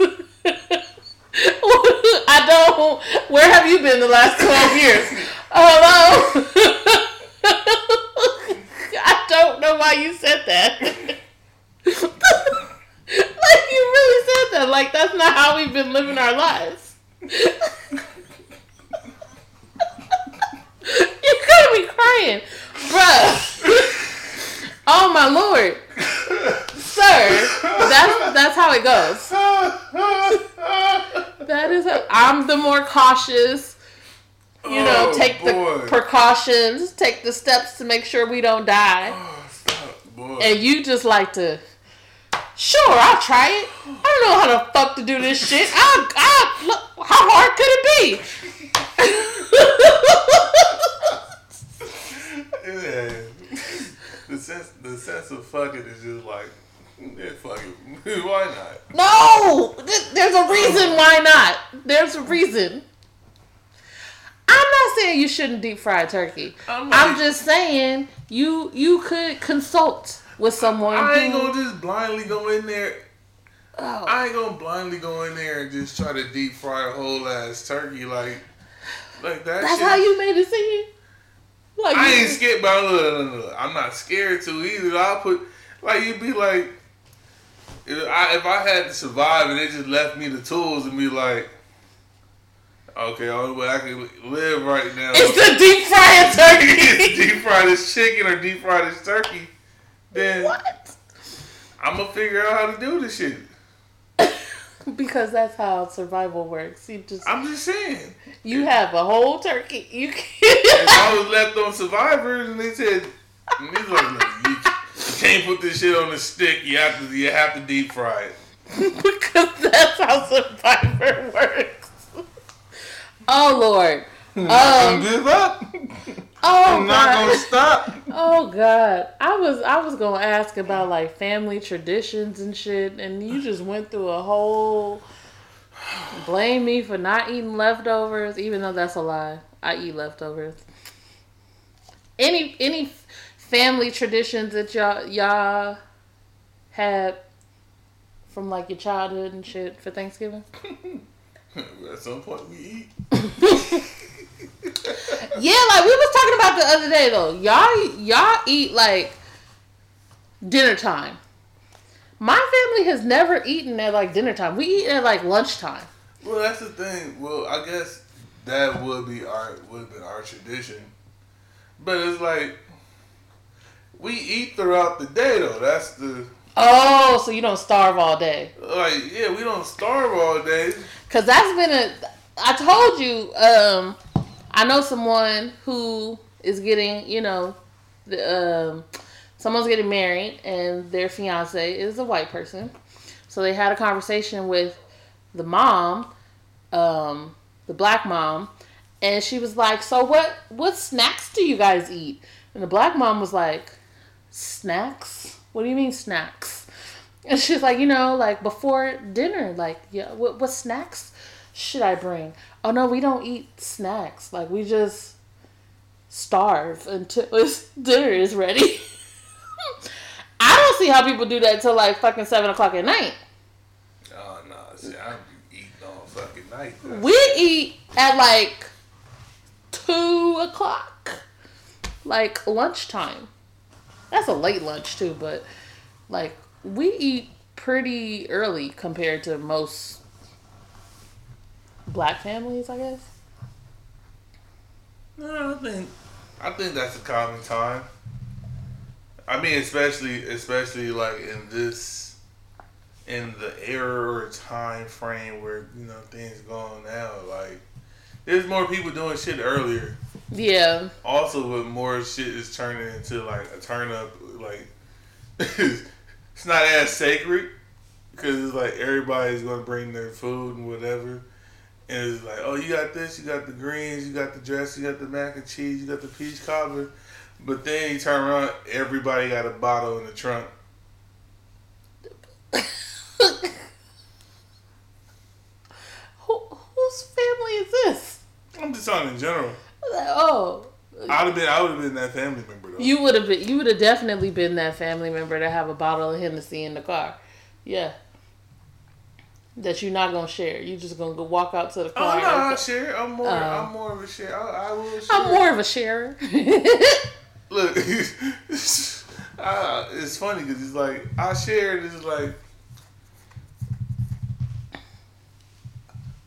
I don't. Where have you been the last twelve years? Hello. I don't know why you said that. like you really said that. Like that's not how we've been living our lives. You're gonna be crying, bruh. oh my lord, sir. That's that's how it goes. That is. i I'm the more cautious. You know, Oh, take the precautions, take the steps to make sure we don't die. Oh, stop, boy. And you just like to. Sure, I'll try it. I don't know how the fuck to do this shit. I, I, look, how hard could it be? yeah. The sense, the sense of fucking is just like, yeah, fuck it. Why not? No, there's a reason why not. There's a reason. I'm not saying you shouldn't deep fry turkey. I'm I'm, just saying you you could consult with someone. I ain't gonna just blindly go in there. Oh. I ain't gonna blindly go in there and just try to deep fry a whole ass turkey like, like that. That's shit. how you made it seem. Like I ain't scared, but look, look, look, I'm not scared to either. I'll put like you'd be like, if I, if I had to survive and they just left me the tools and be like, okay, only way I can live right now It's the deep frying is turkey. deep fry this chicken or deep fry this turkey. Then what? I'm gonna figure out how to do this shit. Because that's how survival works. You just I'm just saying. you have a whole turkey. You can't. I was left on survivors and they said, and he's like, look, you, can't put this shit on the stick. You have to, you have to deep fry it. because that's how survivor works. Oh Lord. Um, I'm not gonna give up. oh God. Not gonna stop. Oh God. I was I was gonna ask about like family traditions and shit, and you just went through a whole blame me for not eating leftovers, even though that's a lie. I eat leftovers. Any any family traditions that y'all y'all had from like your childhood and shit for Thanksgiving? At some point we eat. Yeah, like we was talking about the other day though. Y'all y'all eat like dinner time. My family has never eaten at like dinner time. We eat at like lunchtime. Well, that's the thing. Well, I guess that would be our would have been our tradition, but it's like we eat throughout the day though. That's the Oh, so you don't starve all day. like yeah. We don't starve all day. Cause that's been a I told you, um, I know someone who is getting, you know, the um someone's getting married and their fiance is a white person. So they had a conversation with the mom, um, the black mom, and she was like, "So what what snacks do you guys eat?" And the black mom was like, "Snacks? What do you mean snacks?" And she's like, "You know, like before dinner, like yeah, what what snacks should I bring?" Oh no, we don't eat snacks. Like we just starve until dinner is ready. I don't see how people do that till like fucking seven o'clock at night. Oh no, see, I be eating all fucking night. We eat at like two o'clock, like lunchtime. That's a late lunch too, but like we eat pretty early compared to most black families, I guess. No, I think I think that's a common time. I mean, especially especially like in this in the era or time frame where you know things going now. Like, there's more people doing shit earlier. Yeah. Also, with more shit is turning into like a turn up. Like, it's not as sacred because it's like everybody's gonna bring their food and whatever. And it's like, oh, you got this, you got the greens, you got the dress, you got the mac and cheese, you got the peach cobbler. But then you turn around, everybody got a bottle in the trunk. Who, whose family is this? I'm just talking in general. Oh, I'd have been, I would have been that family member though. you would have been. You would have definitely been that family member to have a bottle of Hennessy in the car. Yeah. That you're not gonna share. You're just gonna go walk out to the Oh car. no, I share. I'm more. Oh. I'm more of a share. I, I will share. I'm more of a sharer. Look, uh, it's funny because it's like I shared. It's like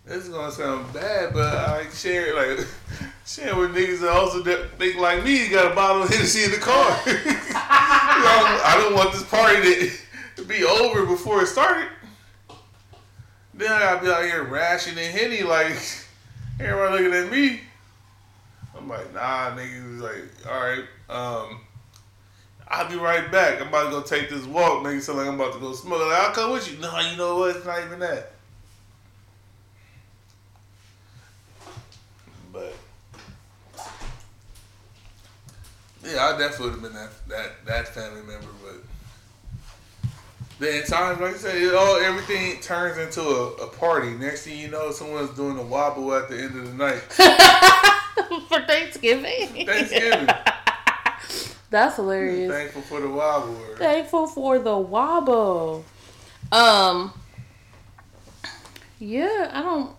this is gonna sound bad, but I share it like share with niggas that also think like me. Got a bottle of Hennessy in the car. You know, I don't want this party to, to be over before it started. Then I gotta be out here rashing and Henny like everybody looking at me. I'm like, nah, niggas. Like, all right, um, I'll be right back. I'm about to go take this walk. It sound like I'm about to go smoke. Like, I'll come with you. No, you know what? It's not even that. But yeah, I definitely would have been that that that family member. But then times, like I said, it all everything turns into a, a party. Next thing you know, someone's doing a wobble at the end of the night. For Thanksgiving. Thanksgiving. That's hilarious. Thankful for the wobble. Thankful for the wobble. Um. Yeah, I don't.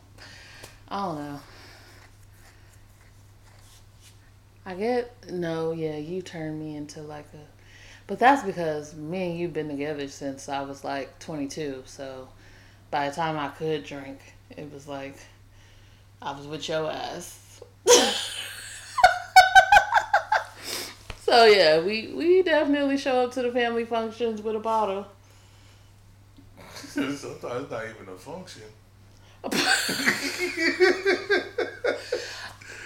I don't know. I get no, yeah. You turned me into like a, but that's because me and you've been together since I was like 22. So by the time I could drink, it was like I was with your ass. So yeah, we we definitely show up to the family functions with a bottle. Sometimes it's not even a function.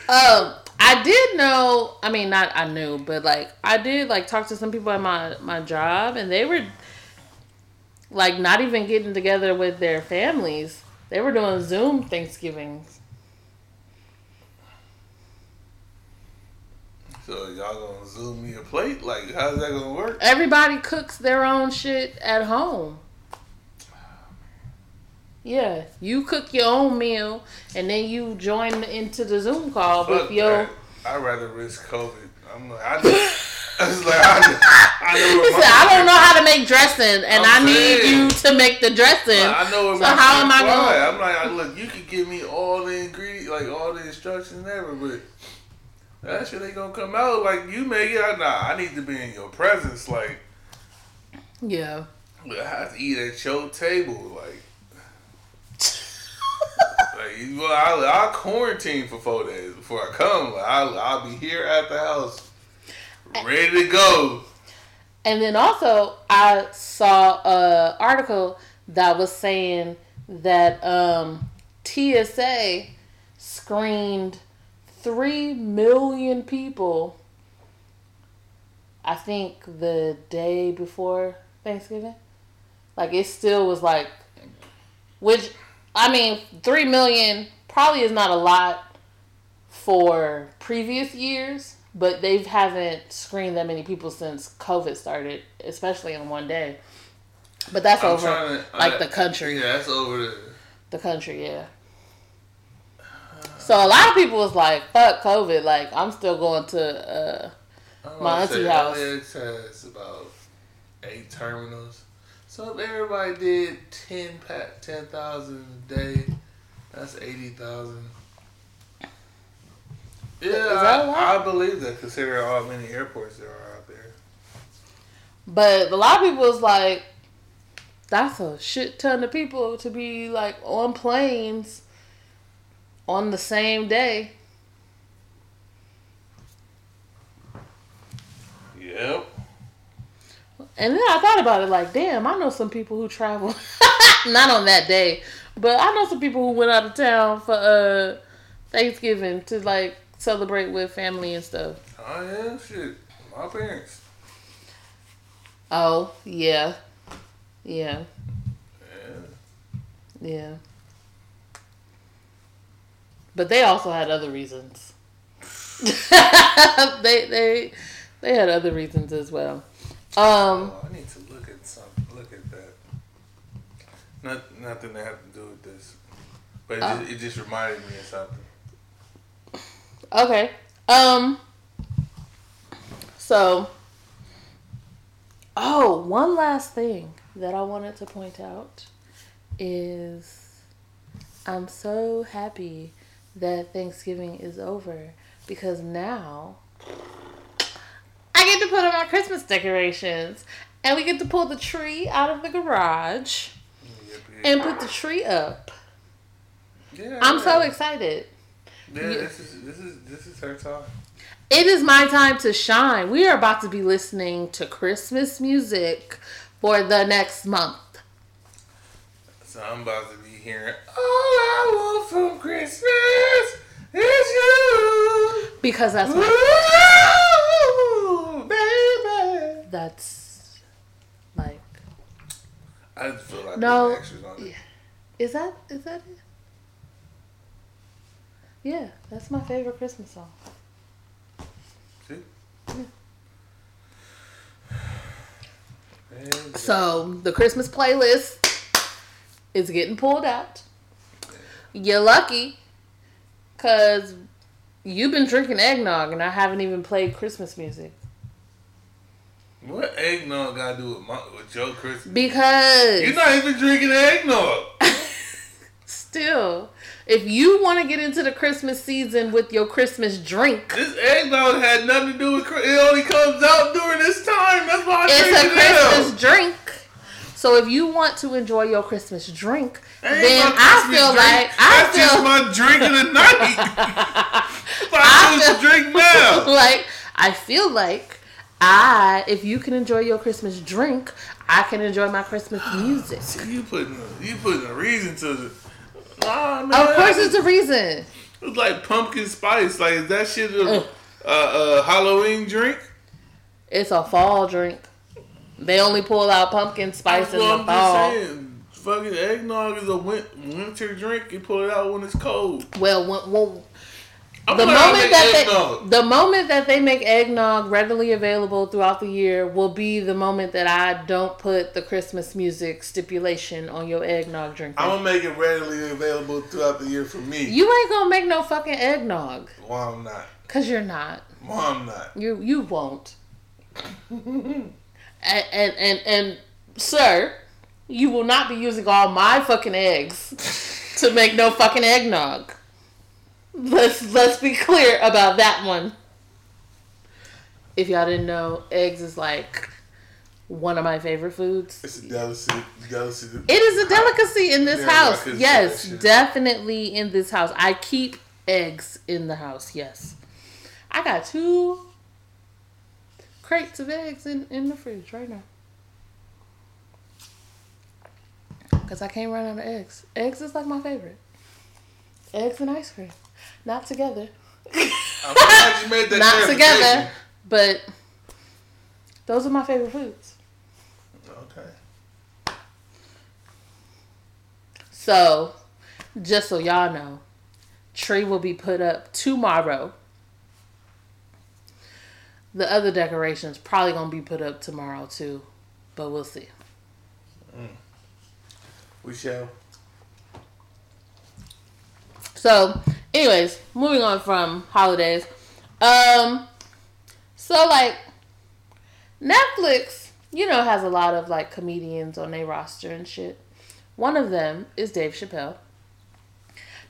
Um, I did know. I mean, not I knew, but like I did like talk to some people at my my job, and they were like not even getting together with their families. They were doing Zoom Thanksgivings. So y'all gonna zoom me a plate? Like, how's that gonna work? Everybody cooks their own shit at home. Yeah, you cook your own meal, and then you join into the Zoom call with Fuck your. that. I'd rather risk COVID. I'm like, I, just, I like, I, I know said, I don't know how to make dressing, and I'm I need you to make the dressing. I know So how am I gonna- I'm like, look, you can give me all the ingredients, like all the instructions ever, but that shit ain't gonna come out like you make it. I, nah, I need to be in your presence. Like, Yeah. I have to eat at your table. Like, like well, I'll, I'll quarantine for four days before I come. Like, I'll, I'll be here at the house, ready to go. And then also, I saw a article that was saying that um, TSA screened three million people. I think the day before Thanksgiving, like it still was like, which I mean, three million probably is not a lot for previous years, but they haven't screened that many people since COVID started, especially in one day. But that's I'm over to- like I- the country, Yeah, that's over the. the country, yeah. So a lot of people was like, "Fuck COVID!" Like I'm still going to. uh My wanna auntie house. LAX has about eight terminals. So if everybody did 10 pack 10,000 a day, that's 80,000. Yeah, that a lot? I, I believe that considering how many airports there are out there. But a lot of people was like, "That's a shit ton of people to be like on planes on the same day. Yep. And then I thought about it like, damn, I know some people who travel not on that day, but I know some people who went out of town for uh Thanksgiving to like celebrate with family and stuff. Oh yeah, shit. My parents. Oh, yeah. Yeah. Yeah. Yeah. But they also had other reasons. they they they had other reasons as well. Um Oh, I need to look at some. Look at that. Not nothing that have to do with this, but it, Oh. just, it just reminded me of something. Okay. Um. So. Oh, one last thing that I wanted to point out is I'm so happy that Thanksgiving is over because now get to put on my Christmas decorations and we get to pull the tree out of the garage Yep, and put the tree up. yeah, I'm so excited. Yeah, you- this is this is this is her time. It is my time to shine. We are about to be listening to Christmas music for the next month. So I'm about to be hearing all I want for Christmas is you. Because that's my. That's like I just feel like No. extras on it. is that is that it? Yeah, that's my favorite Christmas song. See? So the Christmas playlist is getting pulled out. You're lucky, cause you've been drinking eggnog and I haven't even played Christmas music What eggnog got to do with my with Joe Christmas? because You're not even drinking eggnog. Still, if you want to get into the Christmas season with your Christmas drink, This eggnog had nothing to do with. It only comes out during this time. That's why I it's a Christmas drink. So if you want to enjoy your Christmas drink, ain't then I feel drink. like I That's just feel my drink of the night. I I to drink now. like I feel like I, if you can enjoy your Christmas drink, I can enjoy my Christmas ah, music. See, you putting you putting a reason to the. Nah, man. Of course, it's a reason. It's like pumpkin spice. Like is that shit a, a, a Halloween drink? It's a fall drink. They only pull out pumpkin spice in Well, the I'm fall. just saying. Fucking eggnog is a win- winter drink. You pull it out when it's cold. Well, when, when, I'm the moment that eggnog. they the moment that they make eggnog readily available throughout the year will be the moment that I don't put the Christmas music stipulation on your eggnog drink. I'm gonna make it readily available throughout the year for me. you ain't gonna make no fucking eggnog Why I'm not. because you're not. Why I'm not. You you won't. and, and and and sir, you will not be using all my fucking eggs to make no fucking eggnog. Let's let's be clear about that one. If y'all didn't know, eggs is like one of my favorite foods. It's a delicacy. delicacy. It is a delicacy in this Yeah, house. Yes, definitely in this house. I keep eggs in the house. Yes, I got two crates of eggs in in the fridge right now. Cause I can't run out of eggs. Eggs is like my favorite. Eggs and ice cream, not together. I'm glad you made that not together, but those are my favorite foods. Okay. So, just so y'all know, tree will be put up tomorrow. The other decorations probably gonna be put up tomorrow too, but we'll see. Mm. We shall. So, anyways, moving on from holidays. Um, so like Netflix, you know, has a lot of like comedians on their roster and shit. One of them is Dave Chappelle.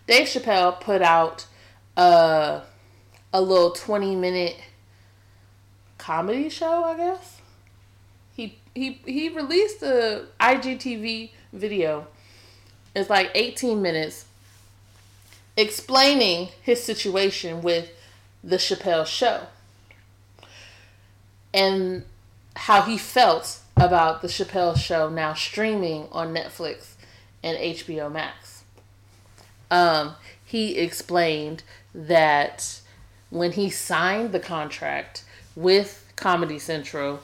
Dave Chappelle put out uh, a little 20 minute comedy show, I guess. He he he released a IGTV video. It's like 18 minutes explaining his situation with the Chappelle show and how he felt about the Chappelle show now streaming on Netflix and HBO Max. Um, he explained that when he signed the contract with Comedy Central,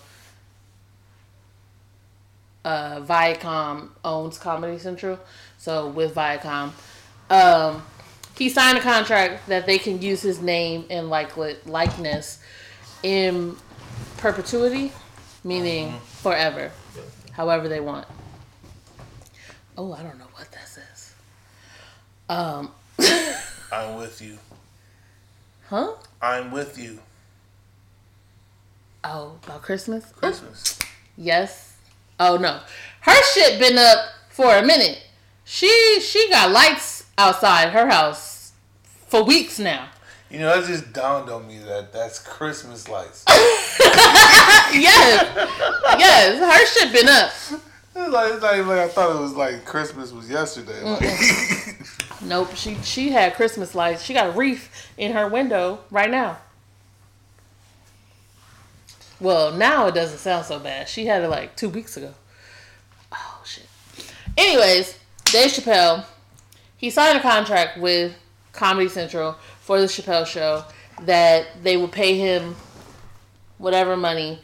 uh, Viacom owns Comedy Central, so with Viacom, um, he signed a contract that they can use his name and like likeness in perpetuity, meaning forever, however they want. Oh, I don't know what that says. Um, I'm with you. Huh? I'm with you. Oh, about Christmas? Christmas. Yes. Oh no, her shit been up for a minute. She she got lights outside her house for weeks now. You know, that just dawned on me that that's Christmas lights. yes, yes, her shit been up. It's like, it's not even like I thought it was like Christmas was yesterday. Like. nope, she she had Christmas lights. She got a wreath in her window right now. Well, now it doesn't sound so bad. She had it like two weeks ago. Oh shit. Anyways, Dave Chappelle, he signed a contract with Comedy Central for the Chappelle show that they would pay him whatever money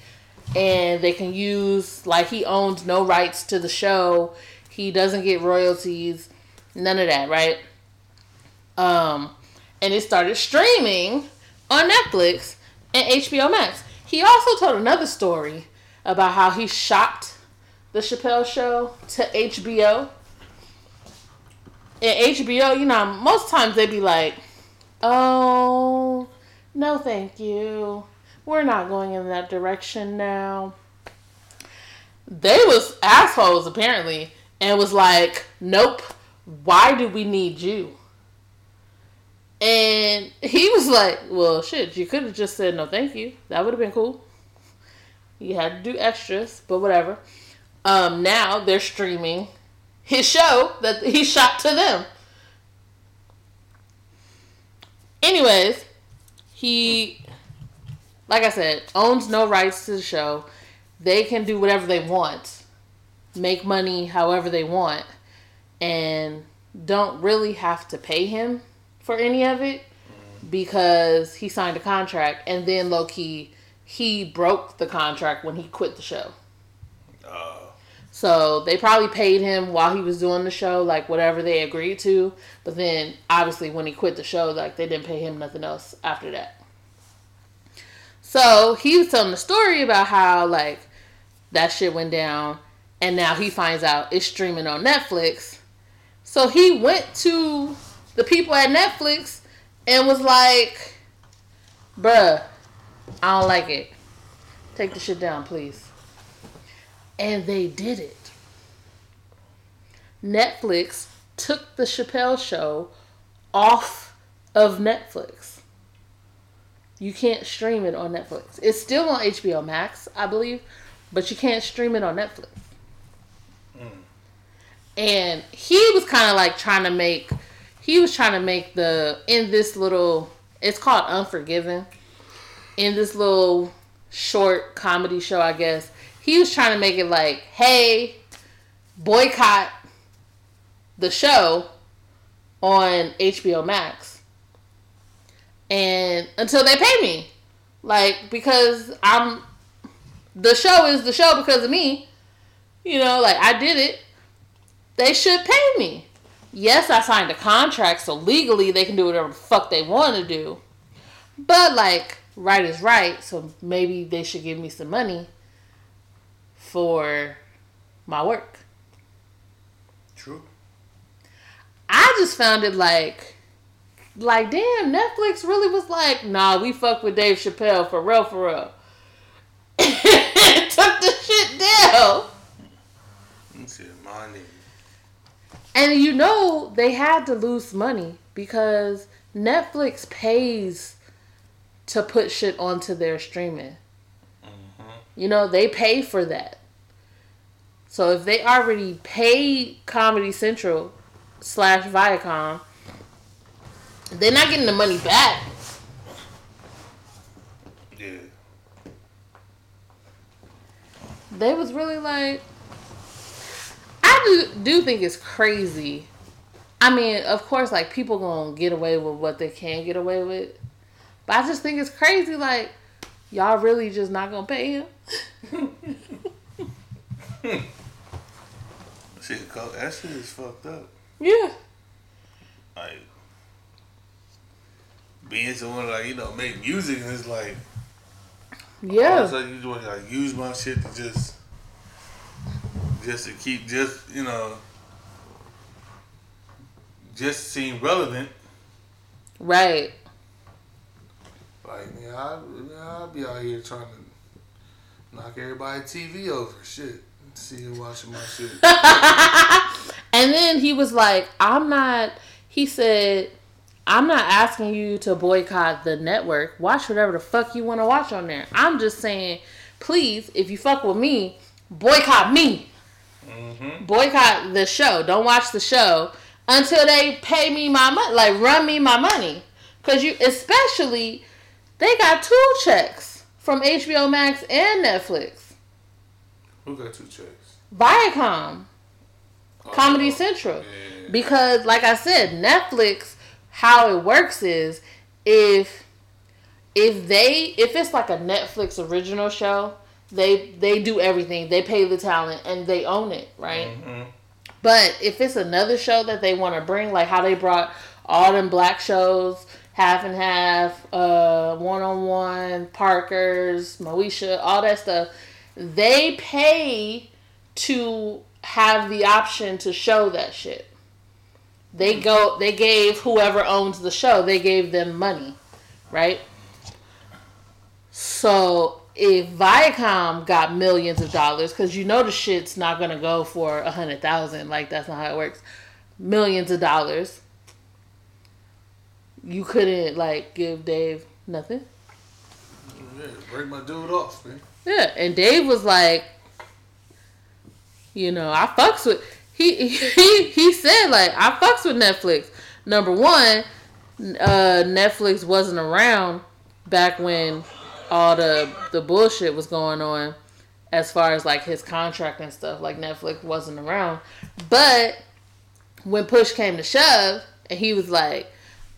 and they can use like he owns no rights to the show. He doesn't get royalties, none of that, right? Um and it started streaming on Netflix and HBO Max. He also told another story about how he shopped the Chappelle show to HBO. And HBO, you know, most times they'd be like, oh, no, thank you. We're not going in that direction now. They was assholes apparently and was like, nope, why do we need you? And he was like, well, shit, you could have just said no thank you. That would have been cool. You had to do extras, but whatever. Um, now they're streaming his show that he shot to them. Anyways, he, like I said, owns no rights to the show. They can do whatever they want, make money however they want, and don't really have to pay him for any of it because he signed a contract and then low key he broke the contract when he quit the show. Oh. So they probably paid him while he was doing the show, like whatever they agreed to. But then obviously when he quit the show, like they didn't pay him nothing else after that. So he was telling the story about how like that shit went down and now he finds out it's streaming on Netflix. So he went to the people at Netflix and was like, bruh, I don't like it. Take the shit down, please. And they did it. Netflix took the Chappelle show off of Netflix. You can't stream it on Netflix. It's still on HBO Max, I believe, but you can't stream it on Netflix. Mm. And he was kind of like trying to make he was trying to make the in this little it's called Unforgiven. In this little short comedy show, I guess, he was trying to make it like, hey, boycott the show on HBO Max. And until they pay me. Like, because I'm the show is the show because of me. You know, like I did it. They should pay me yes, I signed a contract, so legally they can do whatever the fuck they want to do. But like, right is right, so maybe they should give me some money for my work. True. I just found it like, like damn, Netflix really was like, nah, we fuck with Dave Chappelle for real, for real. Took the shit down. Money. And you know they had to lose money because Netflix pays to put shit onto their streaming. Mm-hmm. You know, they pay for that. So if they already pay Comedy Central slash Viacom They're not getting the money back. Yeah. They was really like I do do think it's crazy. I mean, of course like people gonna get away with what they can get away with. But I just think it's crazy like y'all really just not gonna pay him. Shit, that shit is fucked up. Yeah. Like being someone like you know make music and it's like all of a Yeah. sudden you just want to like use my shit to just just to keep just you know just seem relevant. Right. Like yeah, I, yeah, I'll be out here trying to knock everybody TV over. Shit, see you watching my shit. And then he was like, I'm not, he said, I'm not asking you to boycott the network. Watch whatever the fuck you want to watch on there. I'm just saying, please, if you fuck with me, boycott me. mm-hmm. Boycott the show. Don't watch the show until they pay me my money, like run me my money. Cause you, especially, they got two checks from HBO Max and Netflix. Who got two checks? Viacom. Comedy Oh, Central. yeah. Because, like I said, Netflix, how it works is if if they if it's like a Netflix original show, they they do everything. They pay the talent and they own it, right? Mhm. But if it's another show that they want to bring, like how they brought all them black shows, half and half, one on one, Parkers, Moesha, all that stuff, they pay to have the option to show that shit. They go. They gave whoever owns the show. They gave them money, right? So if Viacom got millions of dollars, because you know the shit's not gonna go for a hundred thousand, like that's not how it works. Millions of dollars. You couldn't like give Dave nothing. Yeah, break my dude off, man. Yeah, and Dave was like, you know, I fucks with he he he said like I fucks with Netflix. Number one, uh, Netflix wasn't around back when all the the bullshit was going on, as far as like his contract and stuff. Like Netflix wasn't around, but when push came to shove, and he was like,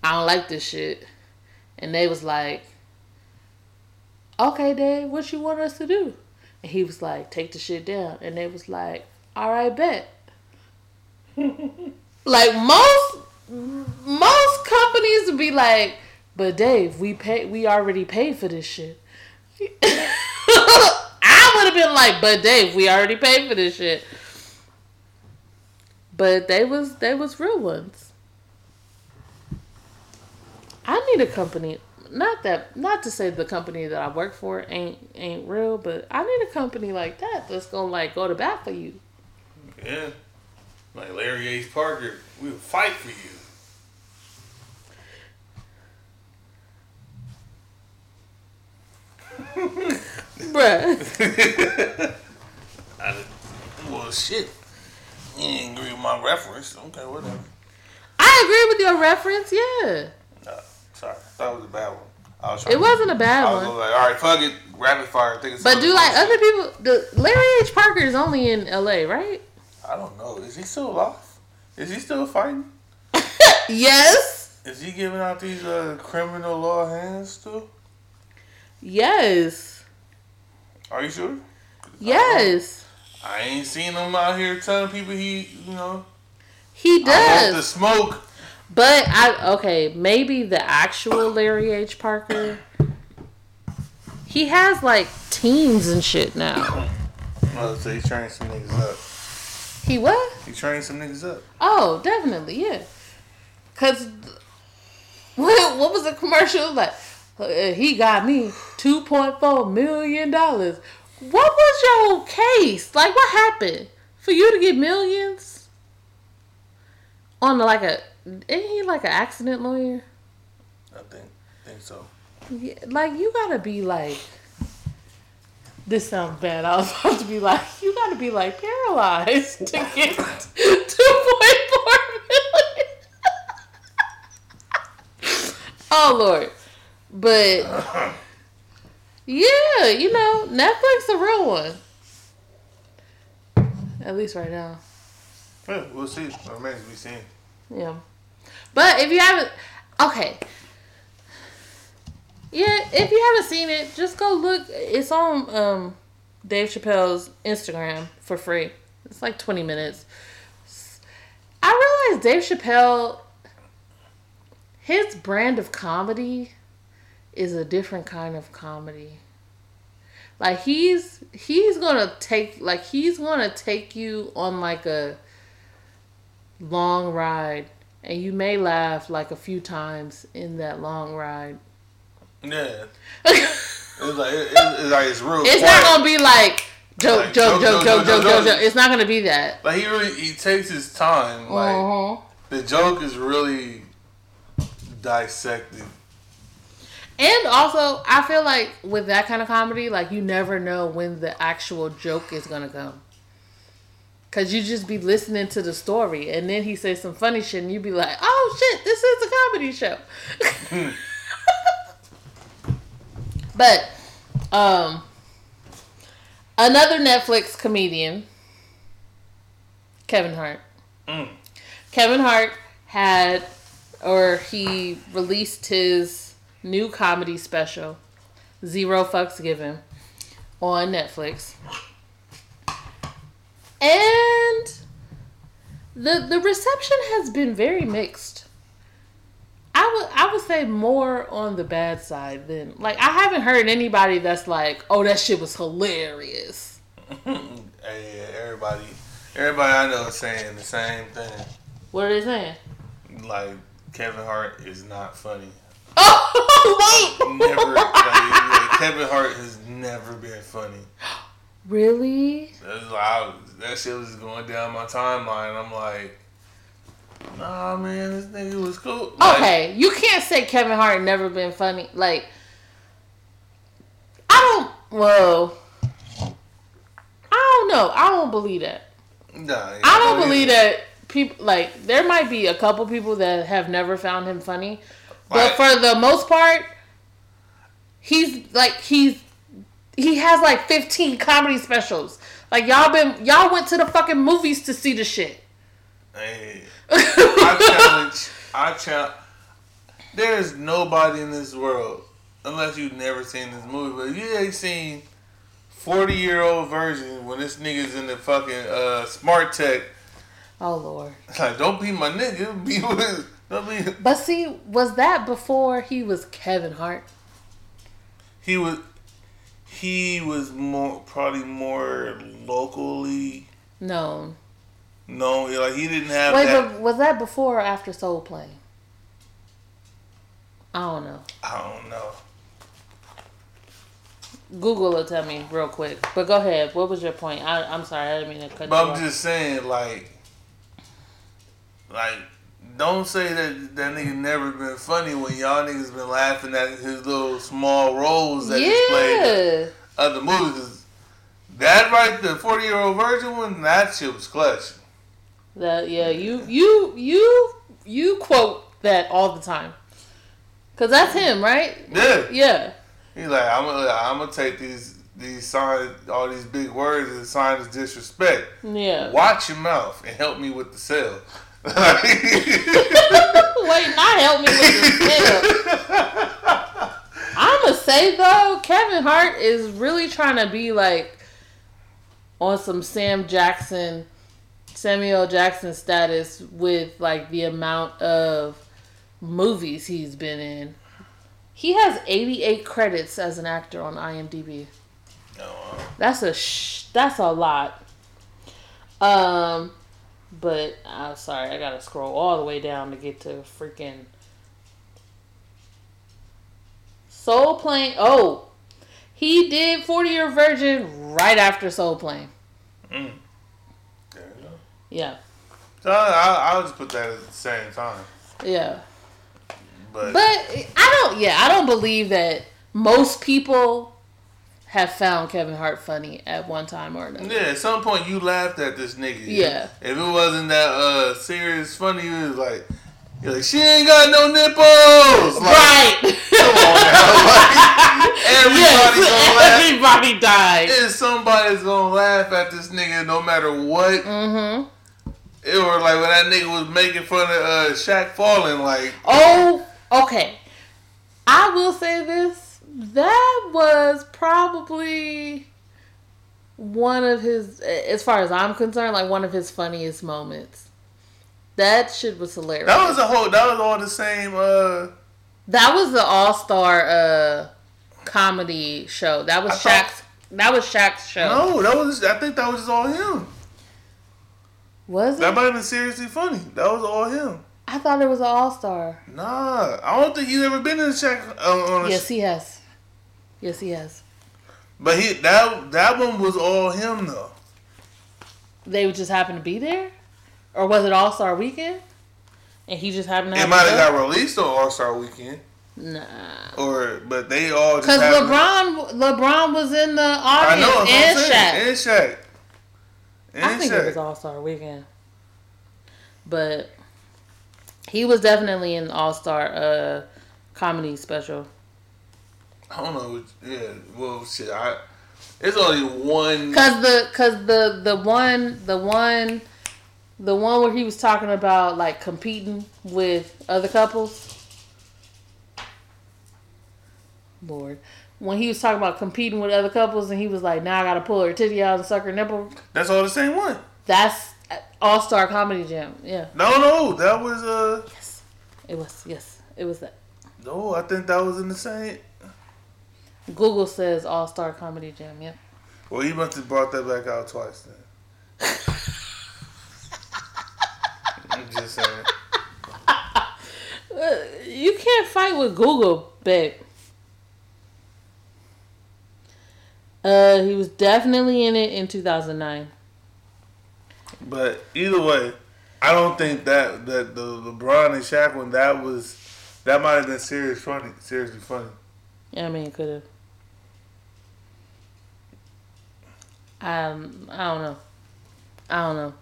I don't like this shit, and they was like okay, Dave, what you want us to do? And he was like, take the shit down. And they was like, all right, bet. like most most companies would be like, but Dave, we pay we already paid for this shit. I would have been like, but Dave, we already paid for this shit. But they was they was real ones. I need a company not that not to say the company that I work for ain't ain't real, but I need a company like that that's gonna like go to bat for you. Yeah. Like Larry H. Parker, we'll fight for you. Bruh. I well, shit. You didn't agree with my reference. Okay, whatever. I agree with your reference, yeah. Sorry. That was a bad one. Was It wasn't a bad I was one. like, all right, fuck it. Rapid fire. Think of But do like other people the Larry H. Parker is only in LA, right? I don't know. Is he still alive? Is he still fighting? Yes. Is he giving out these uh, criminal law hands still? Yes. Are you sure? Yes. I ain't seen him out here telling people he, you know, He I want the smoke. But I okay, maybe the actual Larry H. Parker he has like teams and shit now. Oh, so he trained some niggas up. He what? He training some niggas up. Oh, definitely, yeah. Cause what, what was the commercial like? uh, he got me two point four million dollars. What was your case? Like, what happened for you to get millions on like a? Ain't he like an accident lawyer? I think, think so. Yeah, like you gotta be like. This sounds bad. I was about to be like, you gotta be like paralyzed to get two point four million. Oh Lord. But yeah, you know, Netflix a real one. At least right now. Yeah, we'll see. It remains to be seen. Yeah. But if you haven't okay. Yeah, if you haven't seen it, just go look. It's on um Dave Chappelle's Instagram for free. It's like 20 minutes. I realize Dave Chappelle his brand of comedy is a different kind of comedy. Like he's he's gonna take like he's gonna take you on like a long ride and you may laugh like a few times in that long ride. Yeah. It's like it, it's like it's real. It's quiet. not gonna be like joke, Like, joke, joke, joke, joke, joke, joke. joke. It's not gonna be that. Like he really he takes his time. Like Mhm. the joke is really dissected. And also, I feel like with that kind of comedy, like you never know when the actual joke is gonna come. Cause you just be listening to the story, and then he says some funny shit, and you be like, "Oh shit, this is a comedy show." but, um, another Netflix comedian, Kevin Hart. Mm. Kevin Hart had, or he released his new comedy special, Zero Fucks Given, on Netflix. And the the reception has been very mixed. I would I would say more on the bad side than like I haven't heard anybody that's like, oh that shit was hilarious. Hey, everybody, everybody I know is saying the same thing. What are they saying? Like Kevin Hart is not funny. Oh wait, Never. like, like, Kevin Hart has never been funny. really? That's I, that shit was going down my timeline. I'm like, nah, man, this nigga was cool. Like, Okay, you can't say Kevin Hart never been funny. Like, I don't. Whoa. I don't know. I don't believe that. Nah, I don't believe that people like there might be a couple people that have never found him funny, but Right. for the most part, he's like he's he has like fifteen comedy specials. Like y'all been y'all went to the fucking movies to see the shit. Hey, I challenge. I challenge. There's nobody in this world, unless you've never seen this movie, but you ain't seen forty year old virgin when this nigga's in the fucking uh, smart tech. oh lord. Like, don't be my nigga. Be with. Don't be. But see, was that before he was Kevin Hart? He was. He was more probably more locally known. No. Like he didn't have Wait, that. but was that before or after Soul Plane? I don't know. I don't know. Google will tell me real quick. But go ahead. What was your point? I, I'm sorry, I didn't mean to cut But I'm off. just saying, like, like, don't say that that nigga never been funny when y'all niggas been laughing at his little small roles that he's played yeah. other movies. That right, the 40 year old virgin one, that shit was clutch. That yeah, you you you you quote that all the time. Cause that's him, right? Yeah, Yeah. he's like, I'm gonna, I'm gonna take these these signs, all these big words and sign as disrespect. Yeah. Watch your mouth and help me with the sale. Wait, not help me with the tip. I'ma say though, Kevin Hart is really trying to be like on some Sam Jackson, Samuel Jackson status with like the amount of movies he's been in. He has 88 credits as an actor on IMDb. Oh, That's a sh- that's a lot. Um, but I'm sorry, I gotta scroll all the way down to get to freaking Soul Plane. Oh, he did Forty Year Virgin right after Soul Plane. mm. Go. Yeah, So I, I'll just put that at the same time. yeah. But, But I don't. Yeah, I don't believe that most people have found Kevin Hart funny at one time or another. yeah, at some point you laughed at this nigga. Yeah. If it wasn't that uh serious funny, it was like, You're like, she ain't got no nipples. Like, right. Come on now. Like, everybody's gonna laugh. Everybody died. And somebody's gonna laugh at this nigga no matter what. Mm-hmm. It was like when that nigga was making fun of uh, Shaq falling. Like, Oh, okay. I will say this. That was probably one of his, as far as I'm concerned, like one of his funniest moments. That shit was hilarious. that was a whole. That was all the same. Uh, That was the All Star uh, comedy show. That was I thought- That was Shaq's show. no, that was. I think that was all him. Was it? That might have been seriously funny. That was all him. I thought it was an All Star. Nah, I don't think he's ever been in a Shaq uh, on a. Yes, he has. Yes, he has. But he that that one was all him though. They just happened to be there, or was it All Star Weekend? And he just happened to It might have got released on All Star Weekend, Nah. or but they all just Because LeBron, LeBron was in the I audience know, and that's what I'm Shaq. and Shaq, and I think Shaq. it was All Star Weekend, but he was definitely in the All Star uh, comedy special. I don't know. Yeah, well, shit. I it's only one. Cause the, cause the, the one, the one, the one where he was talking about like competing with other couples. Lord, when he was talking about competing with other couples, and he was like, "Now I gotta pull her titty out and suck her nipple." That's all the same one. That's All Star Comedy Jam. Yeah, No, no, that was uh. yes, it was. Yes, it was that. No, I think that was in the same. Google says All Star Comedy Jam. Yep. Well, he must have brought that back out twice then. I'm just saying. Uh, you can't fight with Google, babe. Uh, he was definitely in it in 2009. But either way, I don't think that that the LeBron and Shaq one that was that might have been serious funny, seriously funny. Yeah, I mean, it could have. Um, I don't know. I don't know.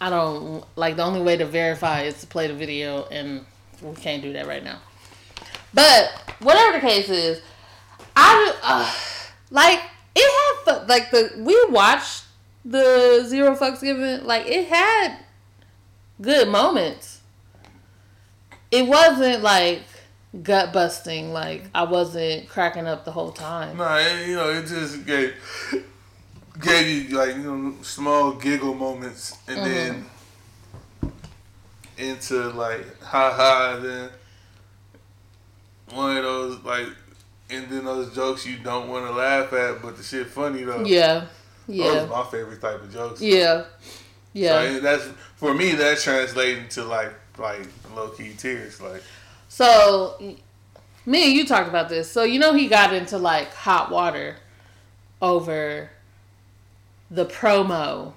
I don't like the only way to verify is to play the video, and we can't do that right now. But whatever the case is, I uh, like it had like the we watched the zero fucks given like it had good moments. It wasn't like gut busting. Like I wasn't cracking up the whole time. Nah, you know, it just gave gave you like you know small giggle moments, and mm-hmm. then into like ha ha, then one of those like, and then those jokes you don't want to laugh at, but the shit funny though. Yeah, Those yeah, are my favorite type of jokes. yeah, yeah. So that's for me. That translating to like like low key tears. Like So, me and you talked about this. So, you know, he got into like hot water over the promo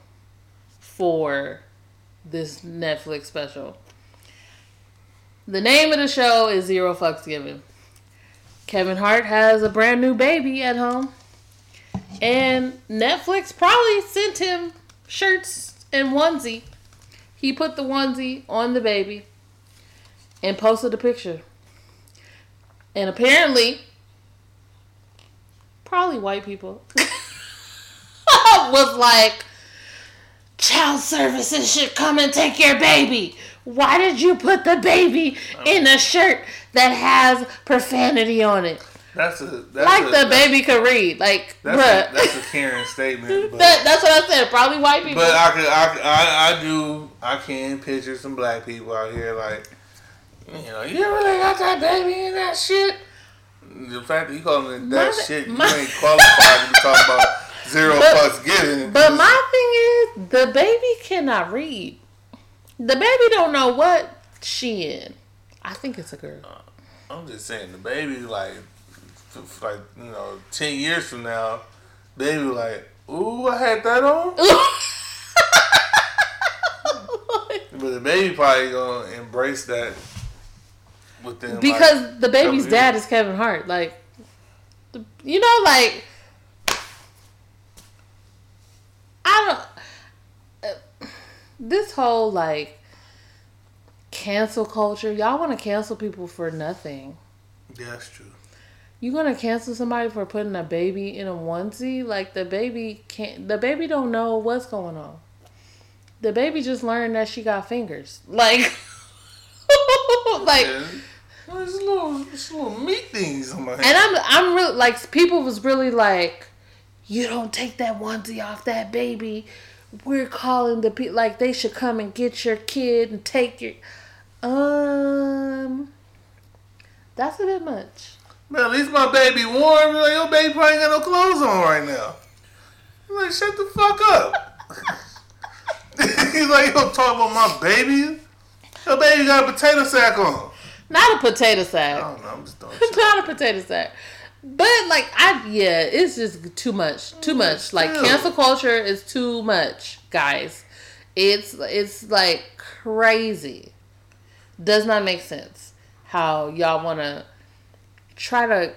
for this Netflix special. The name of the show is Zero Fucks Given. Kevin Hart has a brand new baby at home. And Netflix probably sent him shirts and onesie. He put the onesie on the baby and posted a picture. And apparently, probably white people, was like, child services should come and take your baby. Why did you put the baby in a shirt that has profanity on it? that's a that's like a, the baby could read. Like, That's bruh. a, that's a Karen statement. But, that, that's what I said. Probably white people. but I, could, I, I I do I can picture some black people out here like you know you really got that baby in that shit. The fact that you calling it that My- shit, my- you ain't qualified to be talking about zero But- plus giving. But my thing is, the baby cannot read. The baby don't know what she in. I think it's a girl. Uh, I'm just saying the baby like f- like you know ten years from now, baby like ooh I had that on. But the baby probably gonna embrace that within like, because the baby's dad is Kevin Hart. Like, you know, like I don't. uh, This whole like cancel culture. Y'all want to cancel people for nothing. Yeah, that's true. You gonna cancel somebody for putting a baby in a onesie? Like the baby can't. The baby don't know what's going on. The baby just learned that she got fingers. Like, like, Yeah. Well, It's little, it's little meat things on my head. and. I'm I'm really like people was really like, you don't take that onesie off that baby. We're calling the people like they should come and get your kid and take your. Um, that's a bit much. Man, at least my baby warm. Like, your baby probably ain't got no clothes on right now. I'm like, shut the fuck up. He's like, you don't talk about my baby. Your baby got a potato sack on. Not a potato sack. I don't know. I'm just throwing not a potato sack. But like I yeah, it's just too much. Too much. Like cancel culture is too much, guys. It's it's like crazy. Does not make sense how y'all want to try to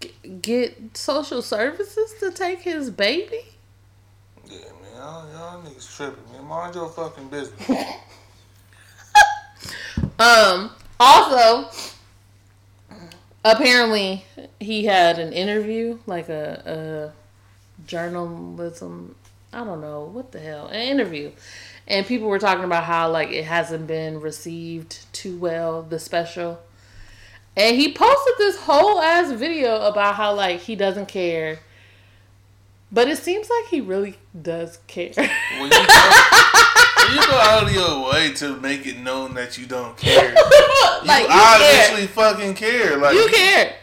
g- get social services to take his baby. Yeah, man. Y'all, y'all niggas tripping, man. Mind your fucking business. Um. Also, apparently, he had an interview, like a, a journalism. I don't know what the hell, an interview, and people were talking about how like it hasn't been received too well, the special. And he posted this whole ass video about how like he doesn't care. But it seems like he really does care. When you, when you go out of your way to make it known that you don't care, like you you care. obviously fucking care. Like, You care.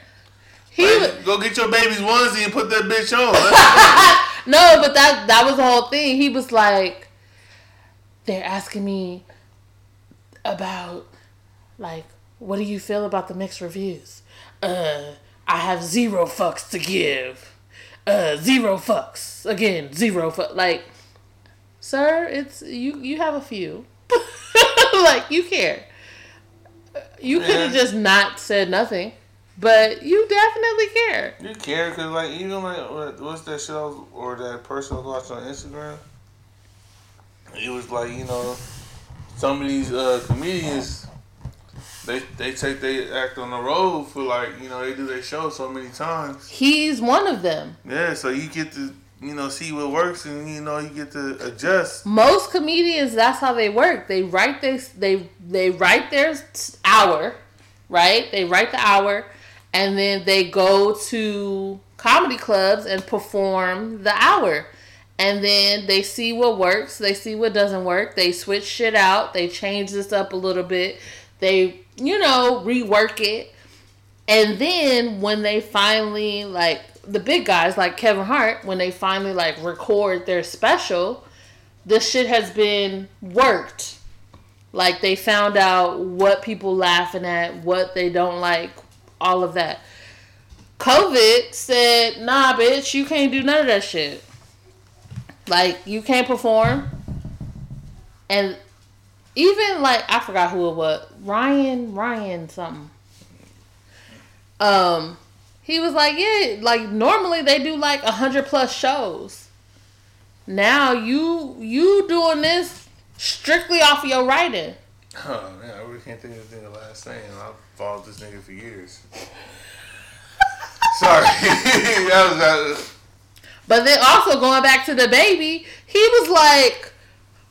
He like, go get your baby's onesie and put that bitch on. No, but that that was the whole thing. He was like, they're asking me about like, what do you feel about the mixed reviews? Uh, I have zero fucks to give. Uh, zero fucks again. Zero fuck. Like, sir, it's you. You have a few. like you care. You could have just not said nothing, but you definitely care. You care because, like, even like, what- what's that shit was, or that person I was watching on Instagram? It was like, you know, some of these uh, comedians, they they take they act on the road for like, you know, they do their show so many times. He's one of them. Yeah, so you get to, you know, see what works and, you know, you get to adjust. most comedians that's how they work. They write this they they write their hour right? They write the hour and then they go to comedy clubs and perform the hour. And then they see what works they see what doesn't work they switch shit out they change this up a little bit they you know rework it. And then when they finally like the big guys like Kevin Hart when they finally like record their special this shit has been worked. Like they found out what people laughing at, what they don't like, all of that. COVID said, "Nah, bitch, you can't do none of that shit. Like you can't perform." And even like I forgot who it was, Ryan, Ryan something. Um, he was like, "Yeah, like normally they do like a hundred plus shows." Now you you doing this strictly off of your writing. Oh, man, I really can't think of anything thing the last thing. I've followed this nigga for years. Sorry. that was, that was, But then also going back to the baby, he was like,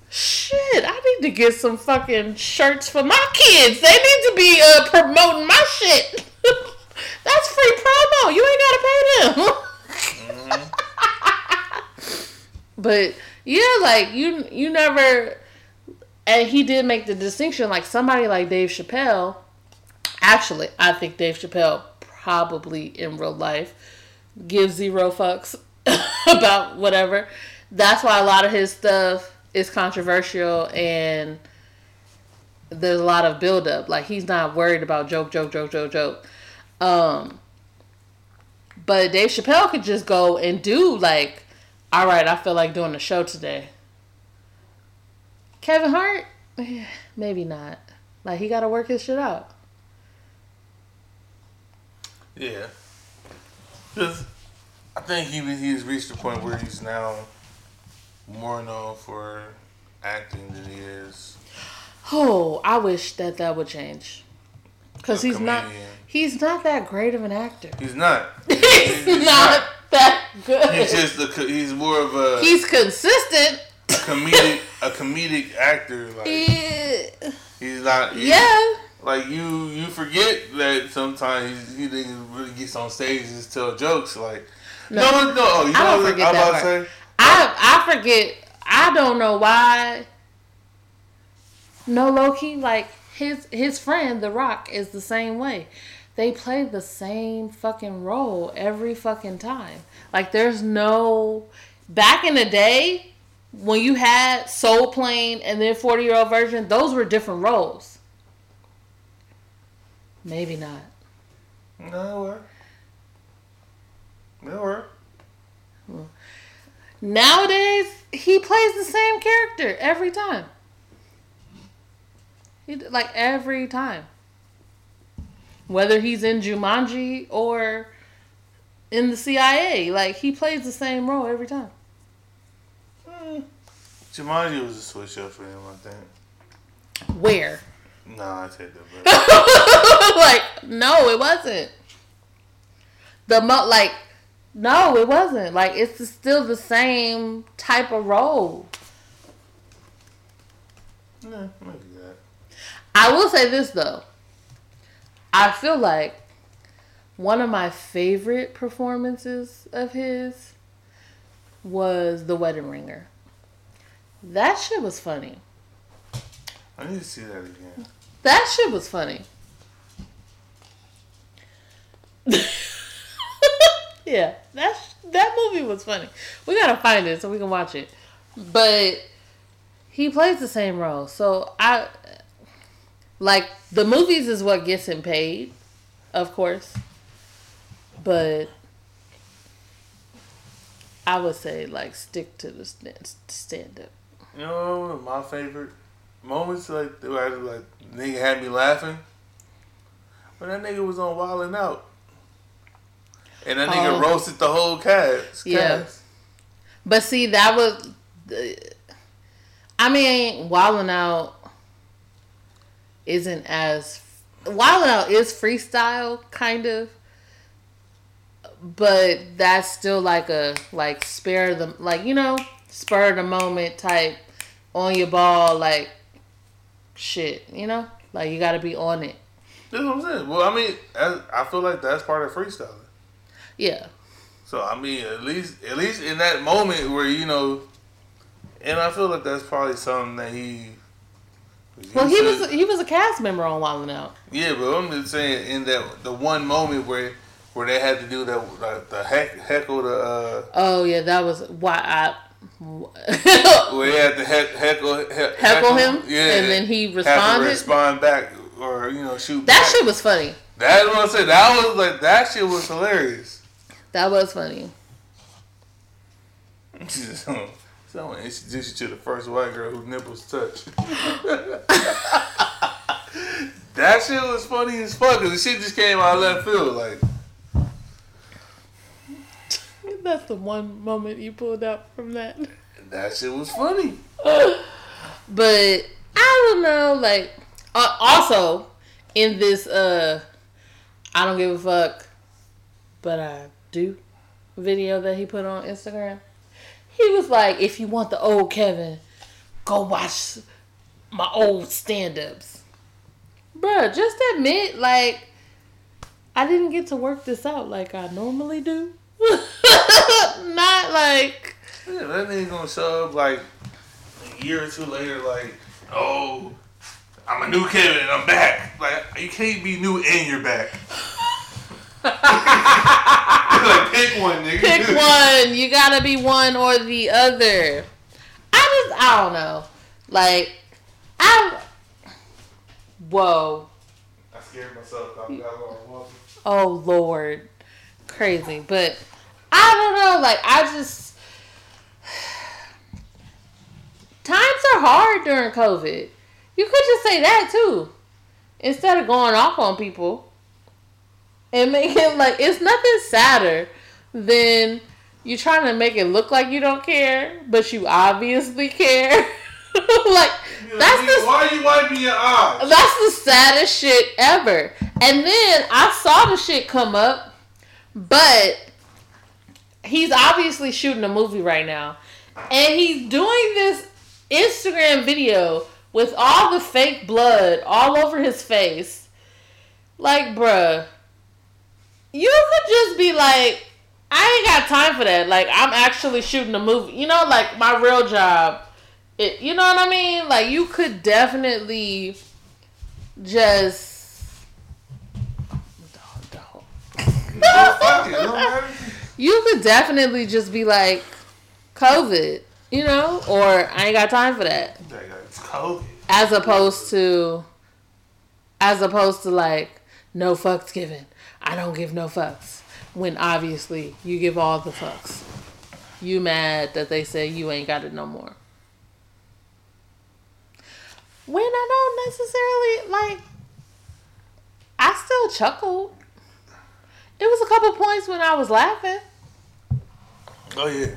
"Shit, I need to get some fucking shirts for my kids. They need to be uh, promoting my shit. That's free promo. You ain't gotta pay them." Mm-hmm. but yeah, like you you never. And he did make the distinction, like somebody like Dave Chappelle. Actually, I think Dave Chappelle probably in real life gives zero fucks about whatever. That's why a lot of his stuff is controversial and there's a lot of buildup. Like he's not worried about joke, joke, joke, joke, joke. Um, but Dave Chappelle could just go and do like, all right, I feel like doing a show today. Kevin Hart, maybe not. Like he got to work his shit out. yeah. Because I think he, he's reached the point where he's now more known for acting than he is. Oh, I wish that that would change. Cause A he's not. He's not that great of an actor. He's not. He's not that good. He's just a, he's more of a, He's consistent. a comedic a comedic actor. Like he's not. he's- Yeah. Like you, you forget that sometimes he didn't really gets on stage and just tell jokes. Like no, no, no. oh, you I know don't what forget I'm that about to say? I I forget. I don't know why. No, Loki, like his his friend The Rock is the same way. They play the same fucking role every fucking time. Like there's no back in the day when you had Soul Plane and then 40 year old virgin, those were different roles. Maybe not. No, work. It work. Nowadays, he plays the same character every time. He like every time. Whether he's in Jumanji or in the CIA, like he plays the same role every time. Mm. Jumanji was a switch up for him, I think. Where? Nah, I take that back. like no, it wasn't. The mo like no, it wasn't. Like it's still the same type of role. nah, maybe that. I will say this though. I feel like one of my favorite performances of his was The Wedding Ringer. That shit was funny. I need to see that again. That shit was funny. yeah, that that movie was funny. We gotta find it so we can watch it. But he plays the same role, so I like the movies is what gets him paid, of course. But I would say like stick to the stand up. You know, my favorite moments like where like nigga had me laughing when that nigga was on Wild 'N Out, and that nigga Oh. roasted the whole cast. Yeah. cast. But see, that was. Uh, I mean, Wild 'N Out isn't as. Wild Out is freestyle, kind of. But that's still like a like spare the like you know spur the moment type on your ball like shit you know like you got to be on it That's what I'm saying. Well, I mean, I, I feel like that's part of freestyling. yeah So I mean, at least at least in that moment where you know, and I feel like that's probably something that he. Well he used was he was a cast member on Wild 'N Out Yeah, but I'm just saying in that the one moment where where they had to do that like, the heck heckle the uh oh yeah that was why I where they had to heck, heckle he, heckle him, yeah, and then he responded. respond back or you know shoot That back. shit was funny. That's what I said. That was like that shit was hilarious. That was funny. Someone introduced you to the first white girl whose nipples touch. that shit was funny as fuck. 'cause the shit just came out of left field. Like, That's the one moment you pulled out from that. that shit was funny. But I don't know, like uh, also in this uh I don't give a fuck but I do video that he put on Instagram. He was like, if you want the old Kevin, go watch my old stand ups. Bruh, just admit like I didn't get to work this out like I normally do. Not like Yeah, that nigga gonna show up like a year or two later, like, oh, I'm a new Kevin and I'm back. Like, you can't be new and you're back. Like, pick one, nigga. pick one. You gotta be one or the other. I just I don't know. Like I Whoa. I scared myself. I Oh Lord. Crazy. But I don't know, like I just times are hard during COVID. You could just say that too. Instead of going off on people. And make it like it's nothing sadder than you trying to make it look like you don't care, but you obviously care. like that's the Why are you wiping your eyes? that's the saddest shit ever. And then I saw the shit come up, but he's obviously shooting a movie right now. And he's doing this Instagram video with all the fake blood all over his face. Like, bruh, you could just be like, I ain't got time for that. Like, I'm actually shooting a movie. You know, like my real job. It, you know what I mean? Like, you could definitely just. Fuck it, it don't. You could definitely just be like, COVID, you know, or I ain't got time for that. It's COVID. As opposed to, as opposed to like, no fucks given. I don't give no fucks. When obviously you give all the fucks. You mad that they say you ain't got it no more. When I don't necessarily like, I still chuckled. It was a couple points when I was laughing. Oh yeah.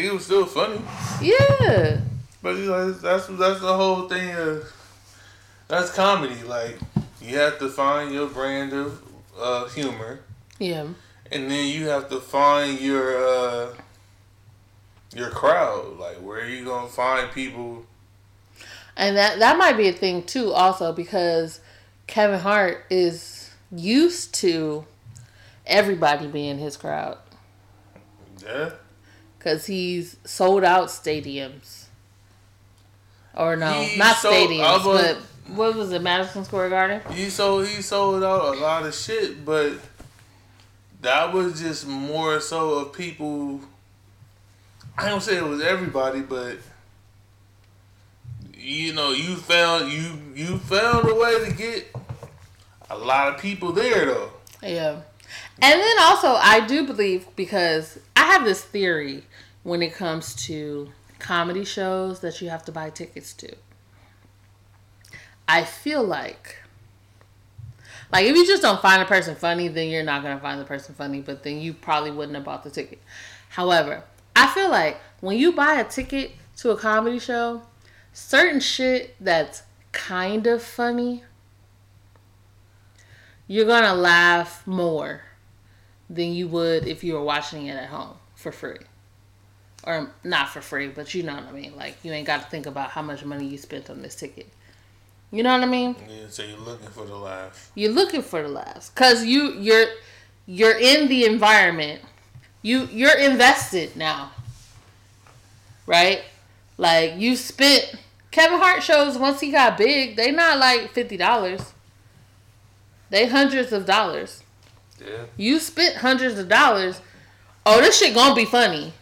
He was still funny, Yeah. but you know, that's that's the whole thing. Of, that's comedy. Like you have to find your brand of uh, humor, Yeah. and then you have to find your uh, your crowd. Like where are you gonna find people? And that that might be a thing too, also because Kevin Hart is used to everybody being his crowd Yeah, because he's sold out stadiums. Or no, He not sold- stadiums, was- but what was it, Madison Square Garden? he sold he sold out a lot of shit, but that was just more so of people. I don't say it was everybody, but you know, you found you you found a way to get a lot of people there though. Yeah. And then also, I do believe because I have this theory when it comes to comedy shows that you have to buy tickets to. I feel like, like if you just don't find a person funny, then you're not gonna find the person funny. But then you probably wouldn't have bought the ticket. However, I feel like when you buy a ticket to a comedy show, certain shit that's kind of funny you're gonna laugh more than you would if you were watching it at home for free. Or not for free, but you know what I mean. Like you ain't got to think about how much money you spent on this ticket. You know what I mean? Yeah, so you're looking for the laugh. You're looking for the laughs cuz you you're you're in the environment. You you're invested now. Right? Like you spent Kevin Hart shows once he got big, they not like $50. They hundreds of dollars. Yeah. You spent hundreds of dollars. Oh, this shit gonna be funny.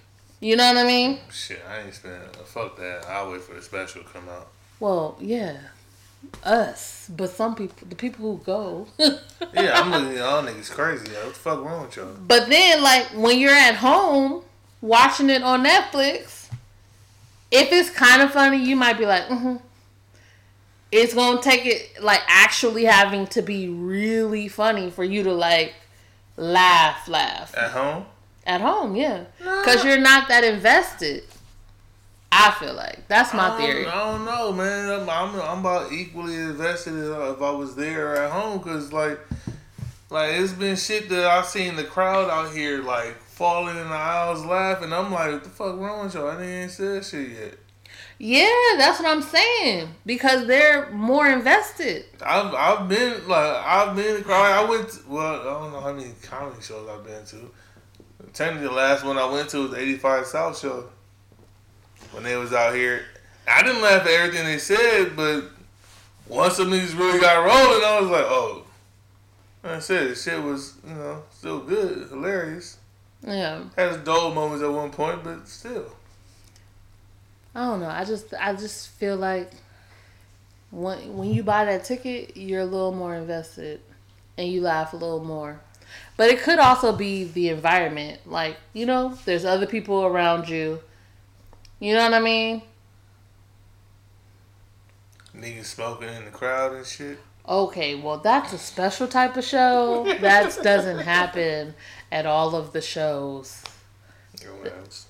You know what I mean? Shit, I ain't spend. Fuck that. I'll wait for the special to come out. Well, yeah, us, but some people, the people who go. Yeah, I'm looking at y'all niggas crazy. Like, what the fuck wrong with y'all? but then, like when you're at home watching it on Netflix, if it's kind of funny, you might be like, mm-hmm. It's gonna take it like actually having to be really funny for you to like laugh, laugh. At home? At home, yeah. Because you're not that invested. I feel like. That's my I theory. I don't know, man. I'm, I'm, I'm about equally invested if I was there at home, cause like, like it's been shit that I've seen the crowd out here like falling in the aisles laughing. I'm like, what the fuck wrong with y'all? I ain't said shit yet. Yeah, that's what I'm saying. Because they're more invested. I've I've been like I've been in the crowd. I went to, well I don't know how many comedy shows I've been to. Technically, the last one I went to was 85 South show when they was out here. I didn't laugh at everything they said, but once some niggas really got rolling, I was like, oh. Like I said, the shit was you know still good, hilarious. Yeah. Had its dull moments at one point, but still. I don't know. I just I just feel like when when you buy that ticket, you're a little more invested and you laugh a little more. But it could also be the environment. Like, you know, there's other people around you. You know what I mean? Niggas smoking in the crowd and shit. Okay, well, that's a special type of show. That doesn't happen at all of the shows. Or what else?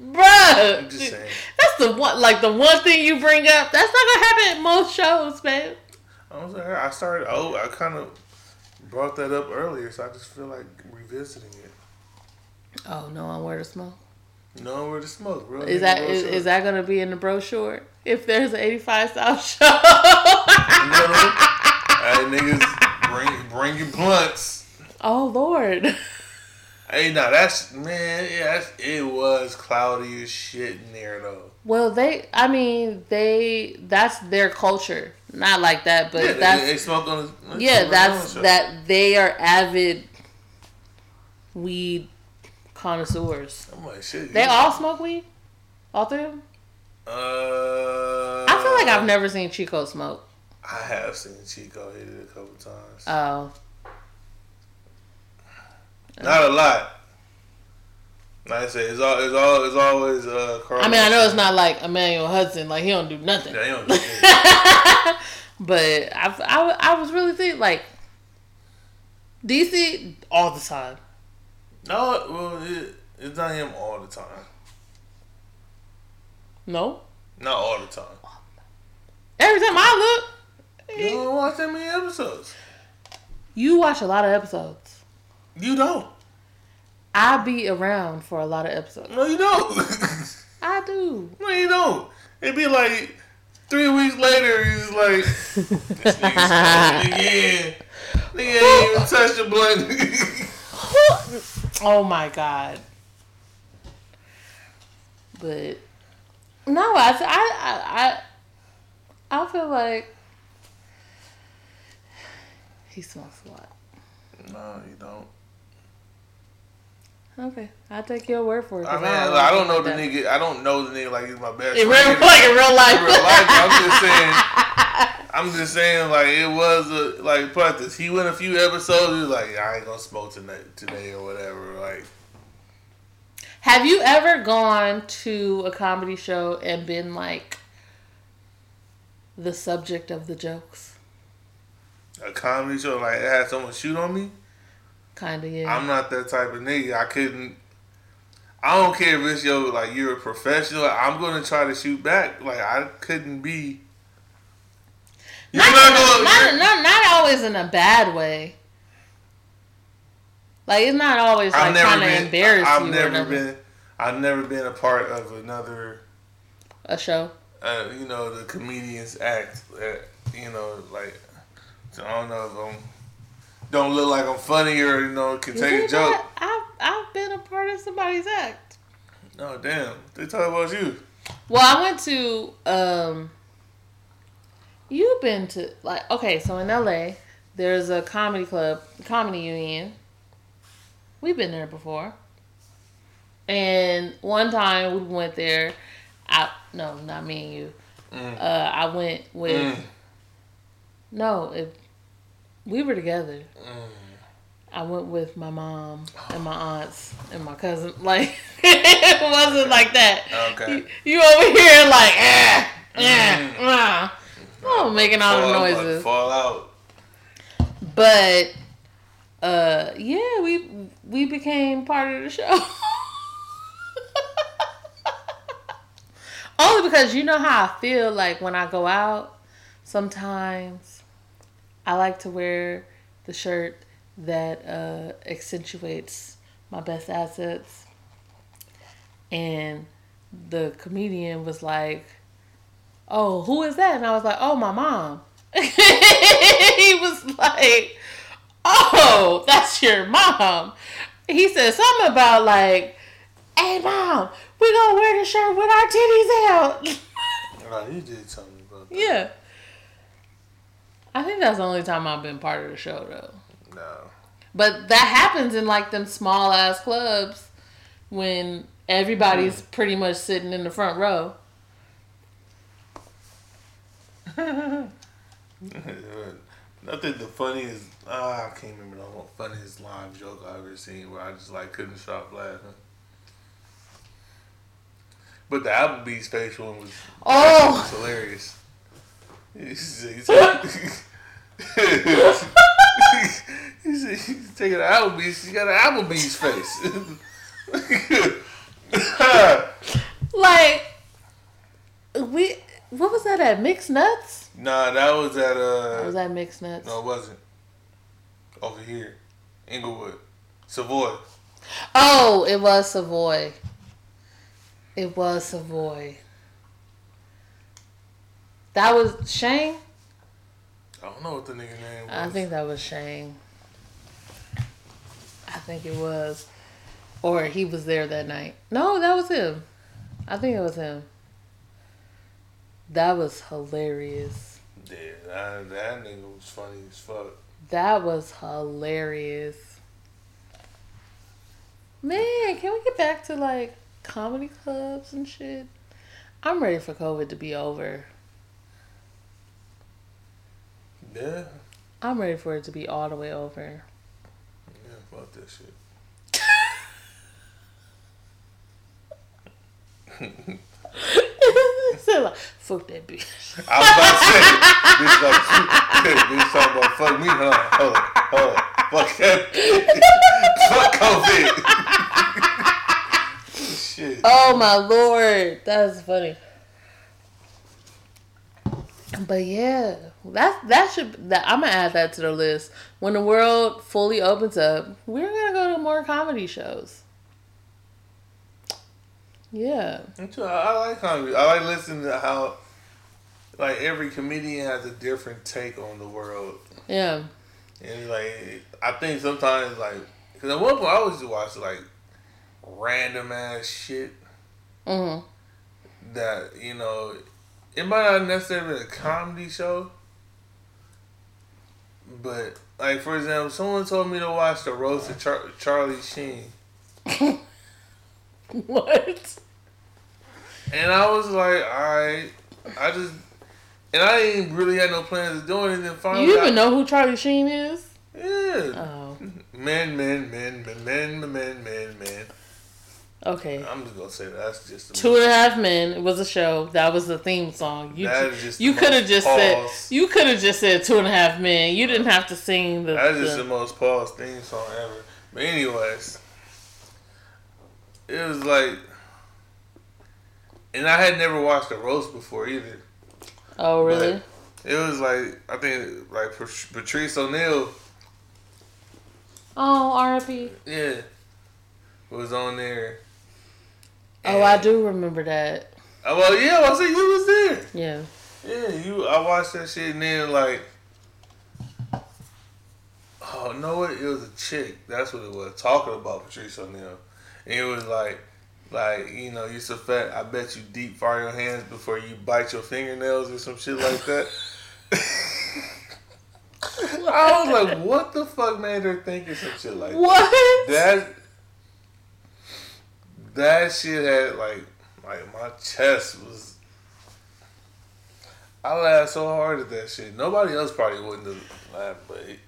Bruh! I'm just saying. That's the one, like the one thing you bring up. That's not gonna happen at most shows, man. I was like, I started. Oh, I kind of brought that up earlier, so I just feel like revisiting it. Oh no, I'm where to smoke. No, where to smoke, bro. Is that is, is that gonna be in the brochure? If there's an 85 South show, No. hey, niggas, bring bring your blunts. oh lord. Hey, nah, that's man. Yeah, that's, it was cloudy as shit in there though. Well, they, I mean, they, that's their culture. Not like that, but Yeah, they, that's they smoke on. The, yeah, that's that they are avid weed connoisseurs. I'm like shit. They all smoke weed, all three of them. Uh, I feel like I've never seen Chico smoke. I have seen Chico hit it a couple times. Oh, Not a lot. Like I said, it's all it's all it's always uh. Carl I mean, I know it's not like Emmanuel Hudson, like he don't do nothing. Yeah, they don't do shit. but I, I, I was really thinking like DC all the time. No, well, it, it's not him all the time. No, Not all the time. every time I look, You don't watch that many episodes. you watch a lot of episodes. You don't. I be around for a lot of episodes. No, you don't. I do. no, you don't. It'd be like three weeks later. He's like, this nigga smoking again. Nigga ain't even touched the blunt. Oh my god. But no, I I I I, I feel like he smokes a lot. no, you don't. Okay, I'll take your word for it. I mean, don't I don't know the that. nigga. I don't know the nigga like he's my best In friend. real, like in real life. In real life, I'm just saying. I'm just saying, like it was a like part this. He went a few episodes. He was like, I ain't gonna smoke tonight, today or whatever. Like, Have you ever gone to a comedy show and been like the subject of the jokes? a comedy show, like it had someone shoot on me. Kind of, yeah. I'm not that type of nigga. I couldn't. I don't care if it's yo like you're a professional. I'm gonna try to shoot back. Like I couldn't be. You're not, not gonna. not, not, not always in a bad way. Like it's not always I've like never trying to been. embarrass I've you or never been. I've never been a part of another. a show. uh, you know, the comedians act. Uh, you know, like I don't know if I'm don't look like I'm funny or you know can take a joke. I've I've been a part of somebody's act. No, damn, they talk about you. Well, I went to um. You've been to like okay, so in L.A. there's a comedy club, comedy union. We've been there before. And one time we went there. I no, not me and you. Mm. Uh, I went with Mm. no, it, we were together. Mm. I went with my mom and my aunts and my cousin. Like it wasn't like that. Okay. You, you over here like ah eh, Mm. ah. Oh, making all the Fall- noises. Fall out. But uh yeah, we we became part of the show. Only because you know how I feel like when I go out, sometimes I like to wear the shirt that uh accentuates my best assets. And the comedian was like, Oh, who is that? And I was like, Oh, my mom. he was like, Oh, that's your mom. He said something about like, Hey mom, we gonna wear the shirt with our titties out. Oh, you did tell me about that. yeah. I think that's the only time I've been part of the show though. No. But that happens in like them small ass clubs when everybody's pretty much sitting in the front row. Nothing the funniest. Uh, I can't remember the funniest live joke I've ever seen where I just like couldn't stop laughing. But the Applebee's facial one was, Oh. was hilarious he said, he's taking an Applebee's. He got an Applebee's face. like, we, what was that at? Mixed Nuts? Nah, that was at, uh. That was at Mixed Nuts. No, it wasn't. Over here. Inglewood. Savoy. Oh, it was Savoy. It was Savoy. That was Shane? I don't know what the nigga name was. I think that was Shane. I think it was. Or he was there that night. No, that was him. I think it was him. That was hilarious. Yeah, that, that nigga was funny as fuck. That was hilarious. Man, can we get back to like comedy clubs and shit? I'm ready for COVID to be over. Yeah, I'm ready for it to be all the way over. yeah, fuck that shit. like, fuck that bitch. I was about to say, bitch, like, bitch talking about fuck me, huh? Hold on, hold on. Fuck that. fuck COVID. Shit. Oh my lord, that's funny. But yeah, that that should that I'm gonna add that to the list. When the world fully opens up, we're gonna go to more comedy shows. Yeah, Me too. I, I like comedy. I like listening to how, like, every comedian has a different take on the world. yeah, And, like, I think sometimes, like, because at one point I to watch, like, random ass shit hmm that, you know, it might not necessarily be a comedy show, but like for example, someone told me to watch the roast of Char- Charlie Sheen. what? And I was like, all right, I just and I ain't really had no plans of doing it. Then finally, you even I, know who Charlie Sheen is? Yeah. Oh. Man, man, man, man, man, man, man, man okay. I'm just gonna say that's just the Two and a Half Men it was a show. That was the theme song. You That is just you the could have most just pause. said you could have just said Two and a Half Men. You didn't have to sing the. That's just the- the most paused theme song ever. But anyways, it was like, and I had never watched a roast before either. oh really? It was like I think like Patrice O'Neal, Oh, R.I.P. yeah, was on there. Oh, I do remember that. Oh, well, yeah, I said you was there. Yeah. Yeah, you. I watched that shit and then like, oh no, what? It was a chick. That's what it was. Talking about Patrice O'Neal, and it was like, like you know, you so fat. I bet you deep fry your hands before you bite your fingernails or some shit like that. I was like, what the fuck made her thinking some shit like that? What? That that shit had like like my chest was. I laughed so hard at that shit. Nobody else probably wouldn't have laughed, but it-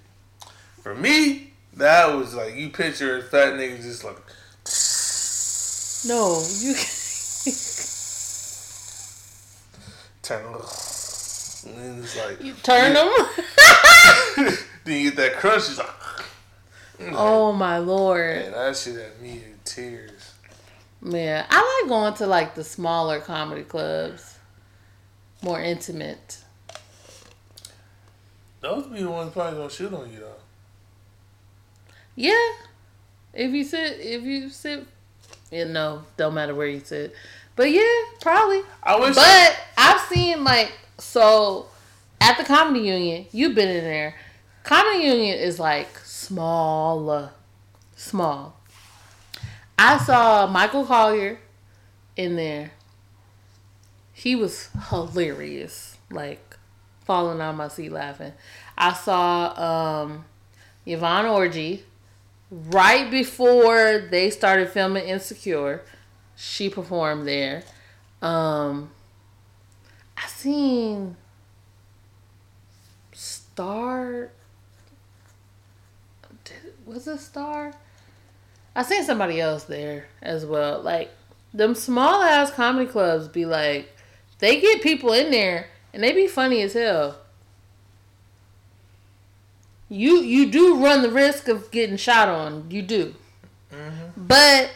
for me, that was like you picture a fat nigga just like No, you. turn and then it's like You turn them. then you get that crunch. It's like oh my lord, man, that shit had me in tears. Man! I like going to like the smaller comedy clubs, more intimate. Those be the ones probably gonna shoot on you though. Yeah, if you sit, if you sit, you know, don't matter where you sit, but yeah, probably. I wish. But I've seen like so at the comedy union. You've been in there. Comedy union is like small, small. I saw Michael Colyar in there. He was hilarious, like falling on my seat laughing. I saw um, Yvonne Orji right before they started filming Insecure. She performed there. Um, I seen Star. Was it Star? I seen somebody else there as well. Like them small ass comedy clubs be like, they get people in there and they be funny as hell. You you do run the risk of getting shot on. You do. Mm-hmm. But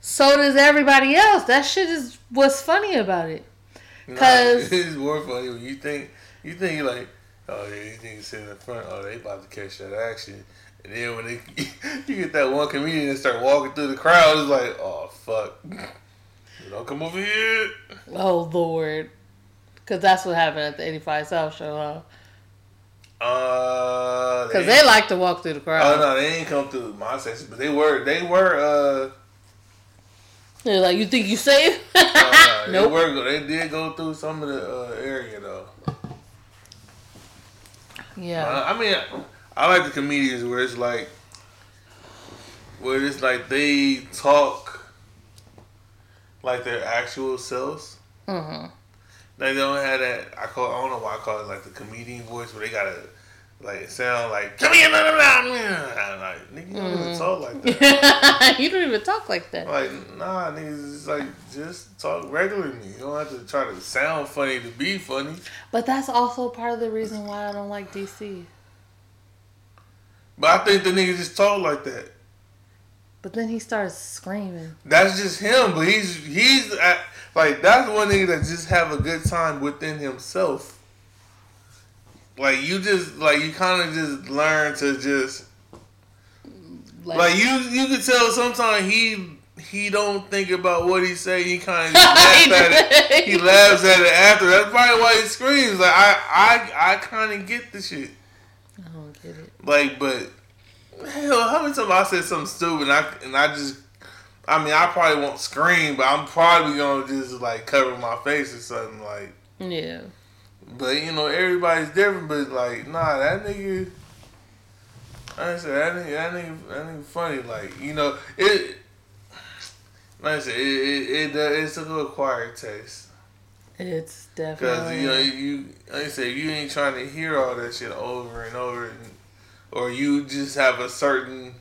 so does everybody else. That shit is what's funny about it. Nah, 'Cause- it's more funny when you think you think you're like, oh yeah, these niggas sitting in the front, oh they about to catch that action. And then when they, you get that one comedian and start walking through the crowd, it's like, oh fuck, don't come over here. Oh Lord, because that's what happened at the 85 South show, huh? Uh, Because they like to walk through the crowd. Oh no, they ain't come through my section, but they were they were uh, They're like, you think you safe? uh Nope. they were they did go through some of the uh, area though. yeah. Uh, I mean, I like the comedians where it's like, where it's like they talk like their actual selves. hmm Like they don't have that. I call. I don't know why I call it like the comedian voice, where they gotta like sound like come here, blah, blah, blah, blah." I'm like nigga, you don't even talk like that. you don't even talk like that. Like nah, niggas, it's like just talk regularly. You don't have to try to sound funny to be funny. But that's also part of the reason why I don't like DC. But I think the niggas just talk like that. But then he starts screaming. That's just him, but he's he's at, like that's one nigga that just have a good time within himself. Like you just like you kind of just learn to just Like, like you you can tell sometimes he he don't think about what he say. He kind of laughs at it. He laughs at it after. That's probably why he screams. Like I I I kind of get the shit. I don't get it. Like, but hell, how many times I said something stupid and I and I just, I mean, I probably won't scream, but I'm probably gonna just like cover my face or something like. Yeah. But you know, everybody's different. But like, nah, that nigga. I said that nigga, that nigga, that nigga funny. Like, you know, it. Like I said, it, it, it, it's a little acquired taste. It's definitely Cause you know you, like I said, you ain't trying to hear all that shit over and over, and, or you just have a certain,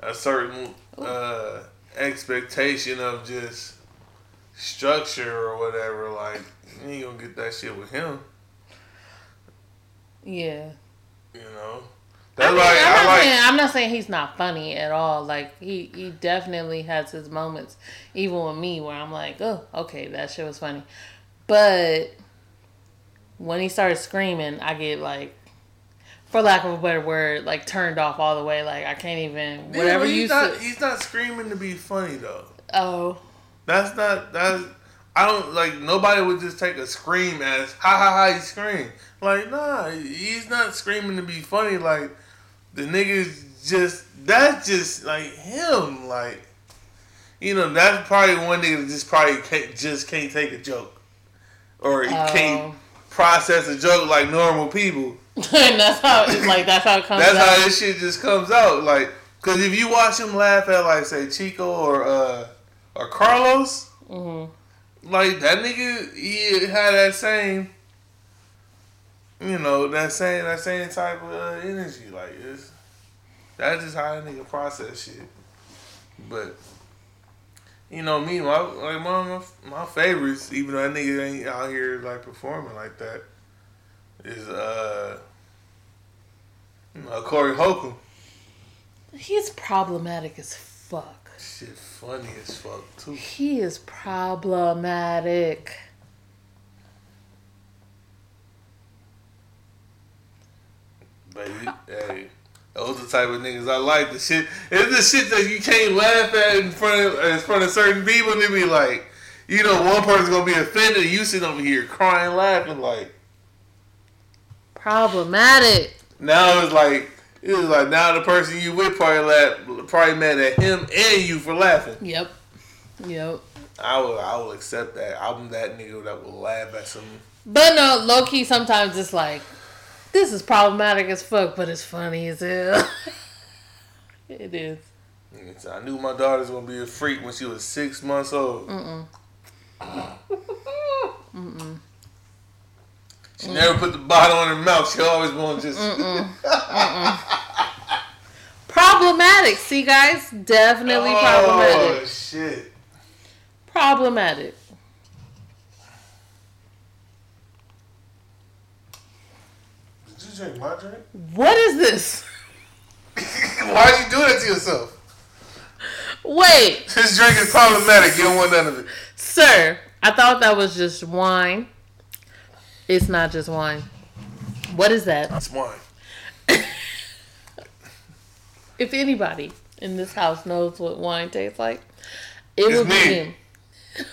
a certain uh, expectation of just structure or whatever. Like you ain't gonna get that shit with him, yeah. you know. I That's mean, why I'm, I not like. saying, I'm not saying he's not funny at all. Like he, he definitely has his moments, even with me, where I'm like, oh, okay, that shit was funny. But when he started screaming, I get like, for lack of a better word, like turned off all the way. Like I can't even Yeah, whatever you he's not, said. he's not screaming to be funny though. Oh, That's not that's I don't like nobody would just take a scream as ha ha ha he scream. Like nah, he's not screaming to be funny. Like the niggas just that's just like him. Like you know that's probably one nigga that just probably can't, just can't take a joke or he can't Oh. process a joke like normal people. and that's how it's like that's how it comes That's out. how this shit just comes out. Like, cause if you watch him laugh at like say Chico or uh or Karlous, Mhm. like that nigga, he had that same, you know, that same that same type of uh, energy. Like, it's that's just how that nigga process shit. But you know me, my like one of my, my favorites, even though that nigga ain't out here like performing like that, is uh. you know, Corey Holcomb. He's problematic as fuck. Shit funny as fuck too. He is problematic. Baby, hey. Those the type of niggas I like. The shit it's the shit that you can't laugh at in front of in front of certain people and they be like, you know, one person's gonna be offended you sit over here crying, laughing like Problematic. now it's like it was like now the person you with probably laugh probably mad at him and you for laughing. Yep. Yep. I will I will accept that. I'm that nigga that will laugh at some But no, low key, sometimes it's like, this is problematic as fuck, but it's funny as hell. it is. niggas. I knew my daughter's gonna be a freak when she was six months old. She never put the bottle in her mouth. She always want to just. Problematic. See, guys? Definitely oh problematic. Oh shit! Problematic. Did you drink my drink? What is this? Why are you do that to yourself? Wait, This drink is problematic. You don't want none of it. sir. I thought that was just wine. It's not just wine. What is that? That's wine. If anybody in this house knows what wine tastes like, it It's would be him.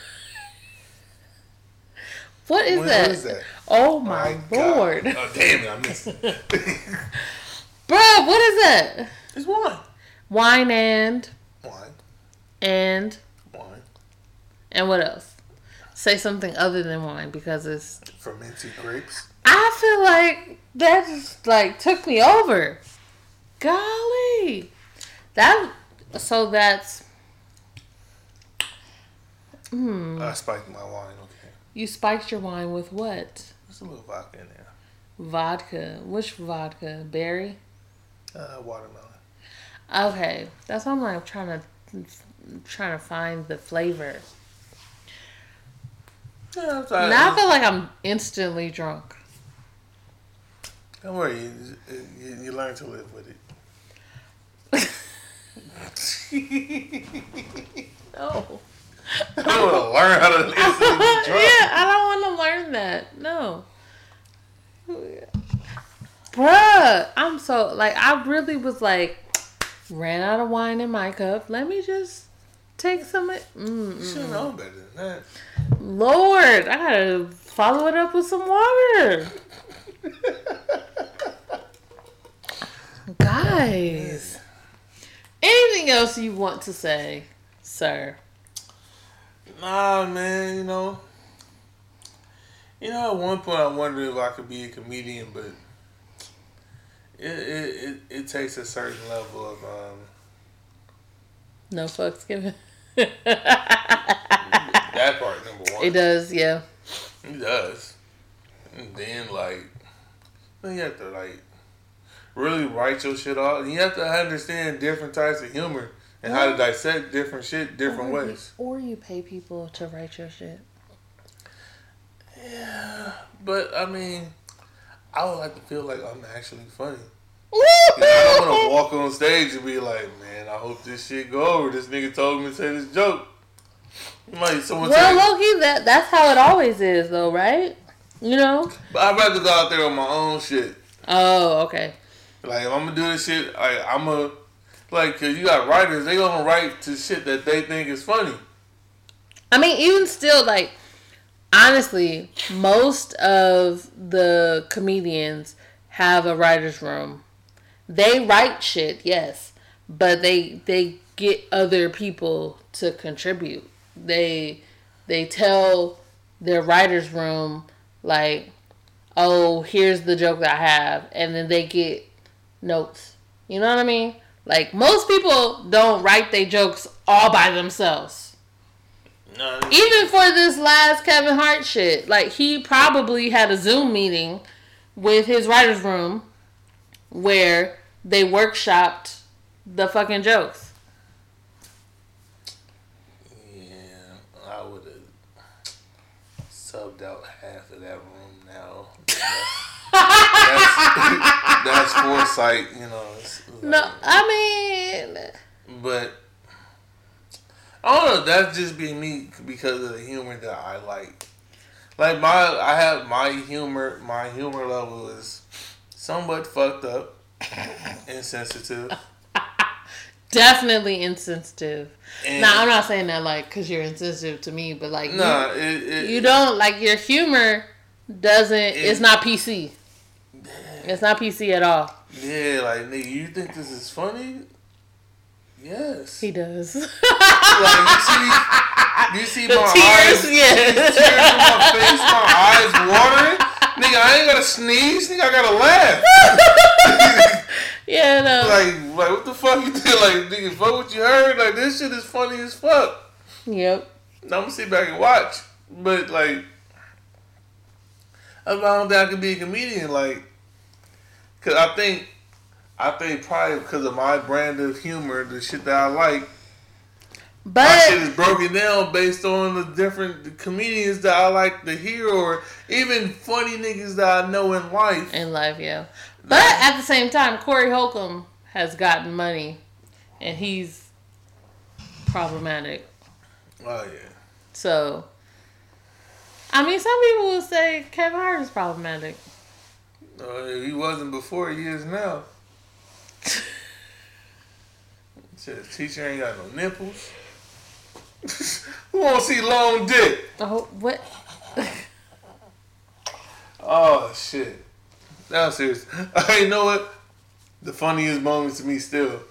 What is What that? is that? Oh my, God. lord. Oh, damn it. I missed it. Bruh, what is that? it's wine. Wine and Wine. and Wine. and what else? Say something other than wine because it's Fermented grapes. I feel like that just like took me over. Golly. That so that's hmm. I spiked my wine. Okay. You spiked your wine with what? There's a little vodka in there. Vodka. Which vodka? Berry? Uh, watermelon. Okay. That's why I'm like trying to trying to find the flavor. Yeah, I'm. Now I feel like I'm instantly drunk. Don't worry. You, you, you learn to live with it. No. I don't want to learn how to instantly be drunk. yeah, I don't want to learn that. No. Bruh, I'm so like I really was like ran out of wine in my cup. Let me just take some. You Mm, should know better than that. Lord, I gotta follow it up with some water. Guys, anything else you want to say, sir? Nah, man, you know. You know, at one point I wondered if I could be a comedian, but it it, it, it takes a certain level of um No fucks given. that part number one. It does, yeah. It does. And then like then you have to like really write your shit off. And you have to understand different types of humor and how to dissect different shit different or ways. You, or you pay people to write your shit. Yeah. But I mean I would like to feel like I'm actually funny. I don't want to walk on stage and be like, man, I hope this shit go over. This nigga told me to say this joke. Like someone Well, low key, that that's how it always is, though, right? You know. but I'd rather go out there on my own shit. Oh, okay. Like if I'm gonna do this shit, like I'm a like, cause you got writers, they gonna write to shit that they think is funny. I mean, even still, like honestly, most of the comedians have a writer's room. They write shit, yes, but they they get other people to contribute. They they tell their writer's room like, "Oh, here's the joke that I have," and then they get notes. You know what I mean? Like most people don't write their jokes all by themselves No, even for this last Kevin Hart shit, like he probably had a Zoom meeting with his writers' room where they workshopped the fucking jokes. yeah, I would have subbed out half of that room now. That's, that's foresight, you know. No, I mean, But I don't know. That's just being me because of the humor that I like. Like my, I have my humor. My humor level is somewhat fucked up, insensitive. definitely insensitive. And Now, I'm not saying that like because you're insensitive to me, but like Nah, it, it, you, you don't like your humor doesn't. it's not PC. It's not PC at all. Yeah, like nigga, you think this is funny? Yes. He does. Like you see, you see the my tears, eyes, yeah. tears in my face, my eyes watering. Nigga, I ain't gotta sneeze. Nigga, I gotta laugh. yeah, no. like, like what the fuck you did? Like, nigga, fuck what you heard. Like, this shit is funny as fuck. yep. Now I'm gonna sit back and watch, but like, I don't think I could be a comedian. Like, cause I think, I think probably because of my brand of humor, the shit that I like, my shit But is broken down based on the different comedians that I like to hear, or even funny niggas that I know in life. in life, yeah. But at the same time, Corey Holcomb has gotten money, and he's problematic. Oh yeah. So, I mean, some people will say Kevin Hart is problematic. Uh, he wasn't before. He is now. Said, teacher ain't got no nipples. Who want to see long dick? Oh, what? Oh shit. Was serious. I know what? The funniest moment to me still.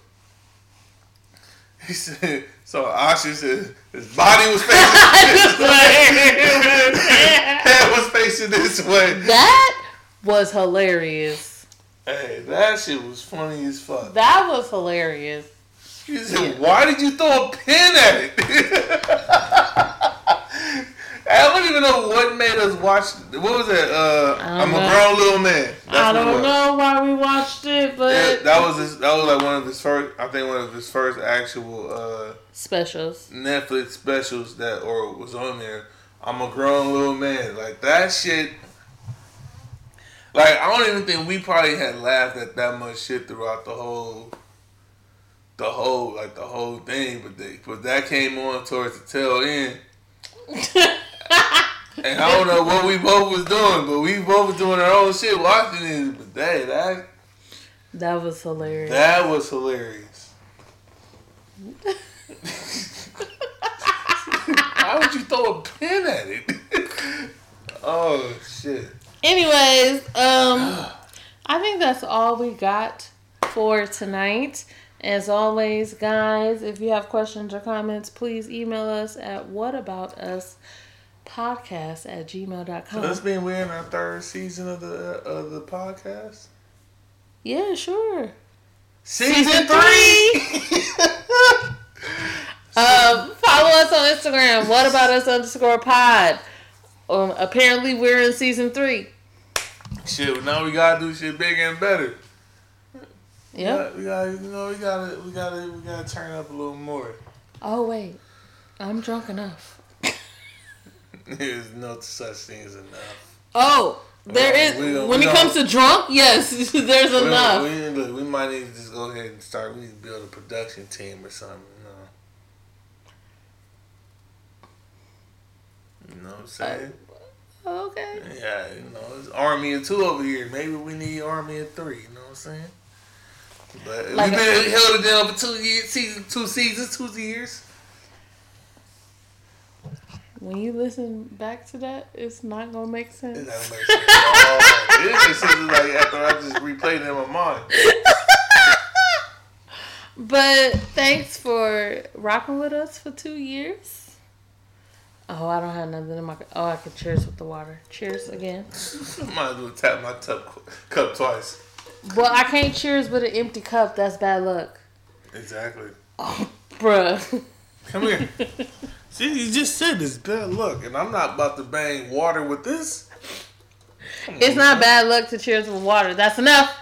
He said, so Asha said his body was facing this way. Head was facing this way. that was hilarious. Hey, that shit was funny as fuck. That was hilarious. He said, why did you throw a pin at it? I don't even know what made us watch. What was it? Uh, I'm a grown little man. That's I don't know why we watched it, but Yeah, that was his, that was like one of his first. I think one of his first actual uh, specials. Netflix specials that or was on there. I'm a grown little man. Like that shit. Like I don't even think we probably had laughed at that much shit throughout the whole, the whole like the whole thing. But they, but that came on towards the tail end. And I don't know what we both was doing, but we both was doing our own shit watching it. But that that That was hilarious. that was hilarious. Why would you throw a pin at it? oh shit. Anyways, um, I think that's all we got for tonight. As always, guys, if you have questions or comments, please email us at whataboutuspodcast at gmail.com. mean we're in our third season of the of the podcast? Yeah, sure. Season, Season three. Um, follow us on Instagram. What about us underscore pod? Um, apparently, we're in season three. shit, now we gotta do shit bigger and better. Yep. We gotta, you know, we gotta, we gotta, we gotta turn up a little more. Oh wait, I'm drunk enough. There's no such thing as enough. Oh, there uh, is. We don't- when we it don't- comes to drunk, yes, there's We- enough. We, look, we might need to just go ahead and start. We need to build a production team or something. You know, you know what I'm uh, saying? Okay. Yeah, you know, it's army of two over here. Maybe we need army of three. You know what I'm saying? But Like we've a- been held it down for two years, season, two seasons, two years. When you listen back to that, it's not gonna make sense. doesn't make sense. at. It just seems like after I just replayed it in my mind. But thanks for rocking with us for two years. Oh, I don't have nothing in my. Oh, I could cheers with the water. Cheers again. Might as well tap my cup, cup twice. Well, I can't cheers with an empty cup. That's bad luck, Exactly. bruh. Come here. See, you just said this bad luck, and I'm not about to bang water with this. Come It's on, not man. bad luck to cheers with water. That's enough.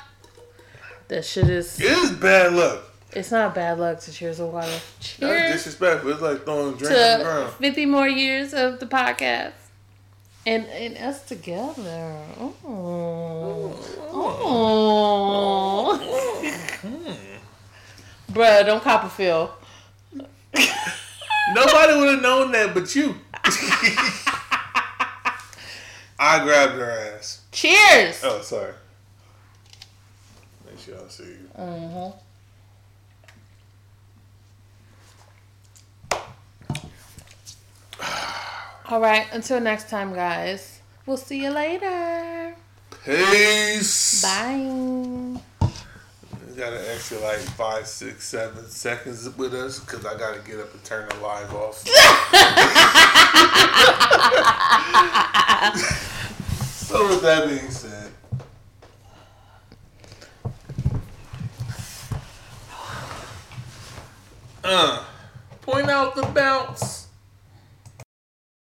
That shit is. It is bad luck. It's not bad luck to cheers with water. Cheers. That's disrespectful. It's like throwing a drink on the ground. 50 more years of the podcast. And and us together. Oh. Oh. Bruh, don't Copperfield. Nobody would have known that but you. I grabbed her ass. Cheers! Oh, sorry. Make sure I see you. Mhm. All right, until next time, guys. We'll see you later. Peace. Bye. You got an extra like five, six, seven seconds with us because I got to get up and turn the live off. so, with that being said, uh, point out the bounce.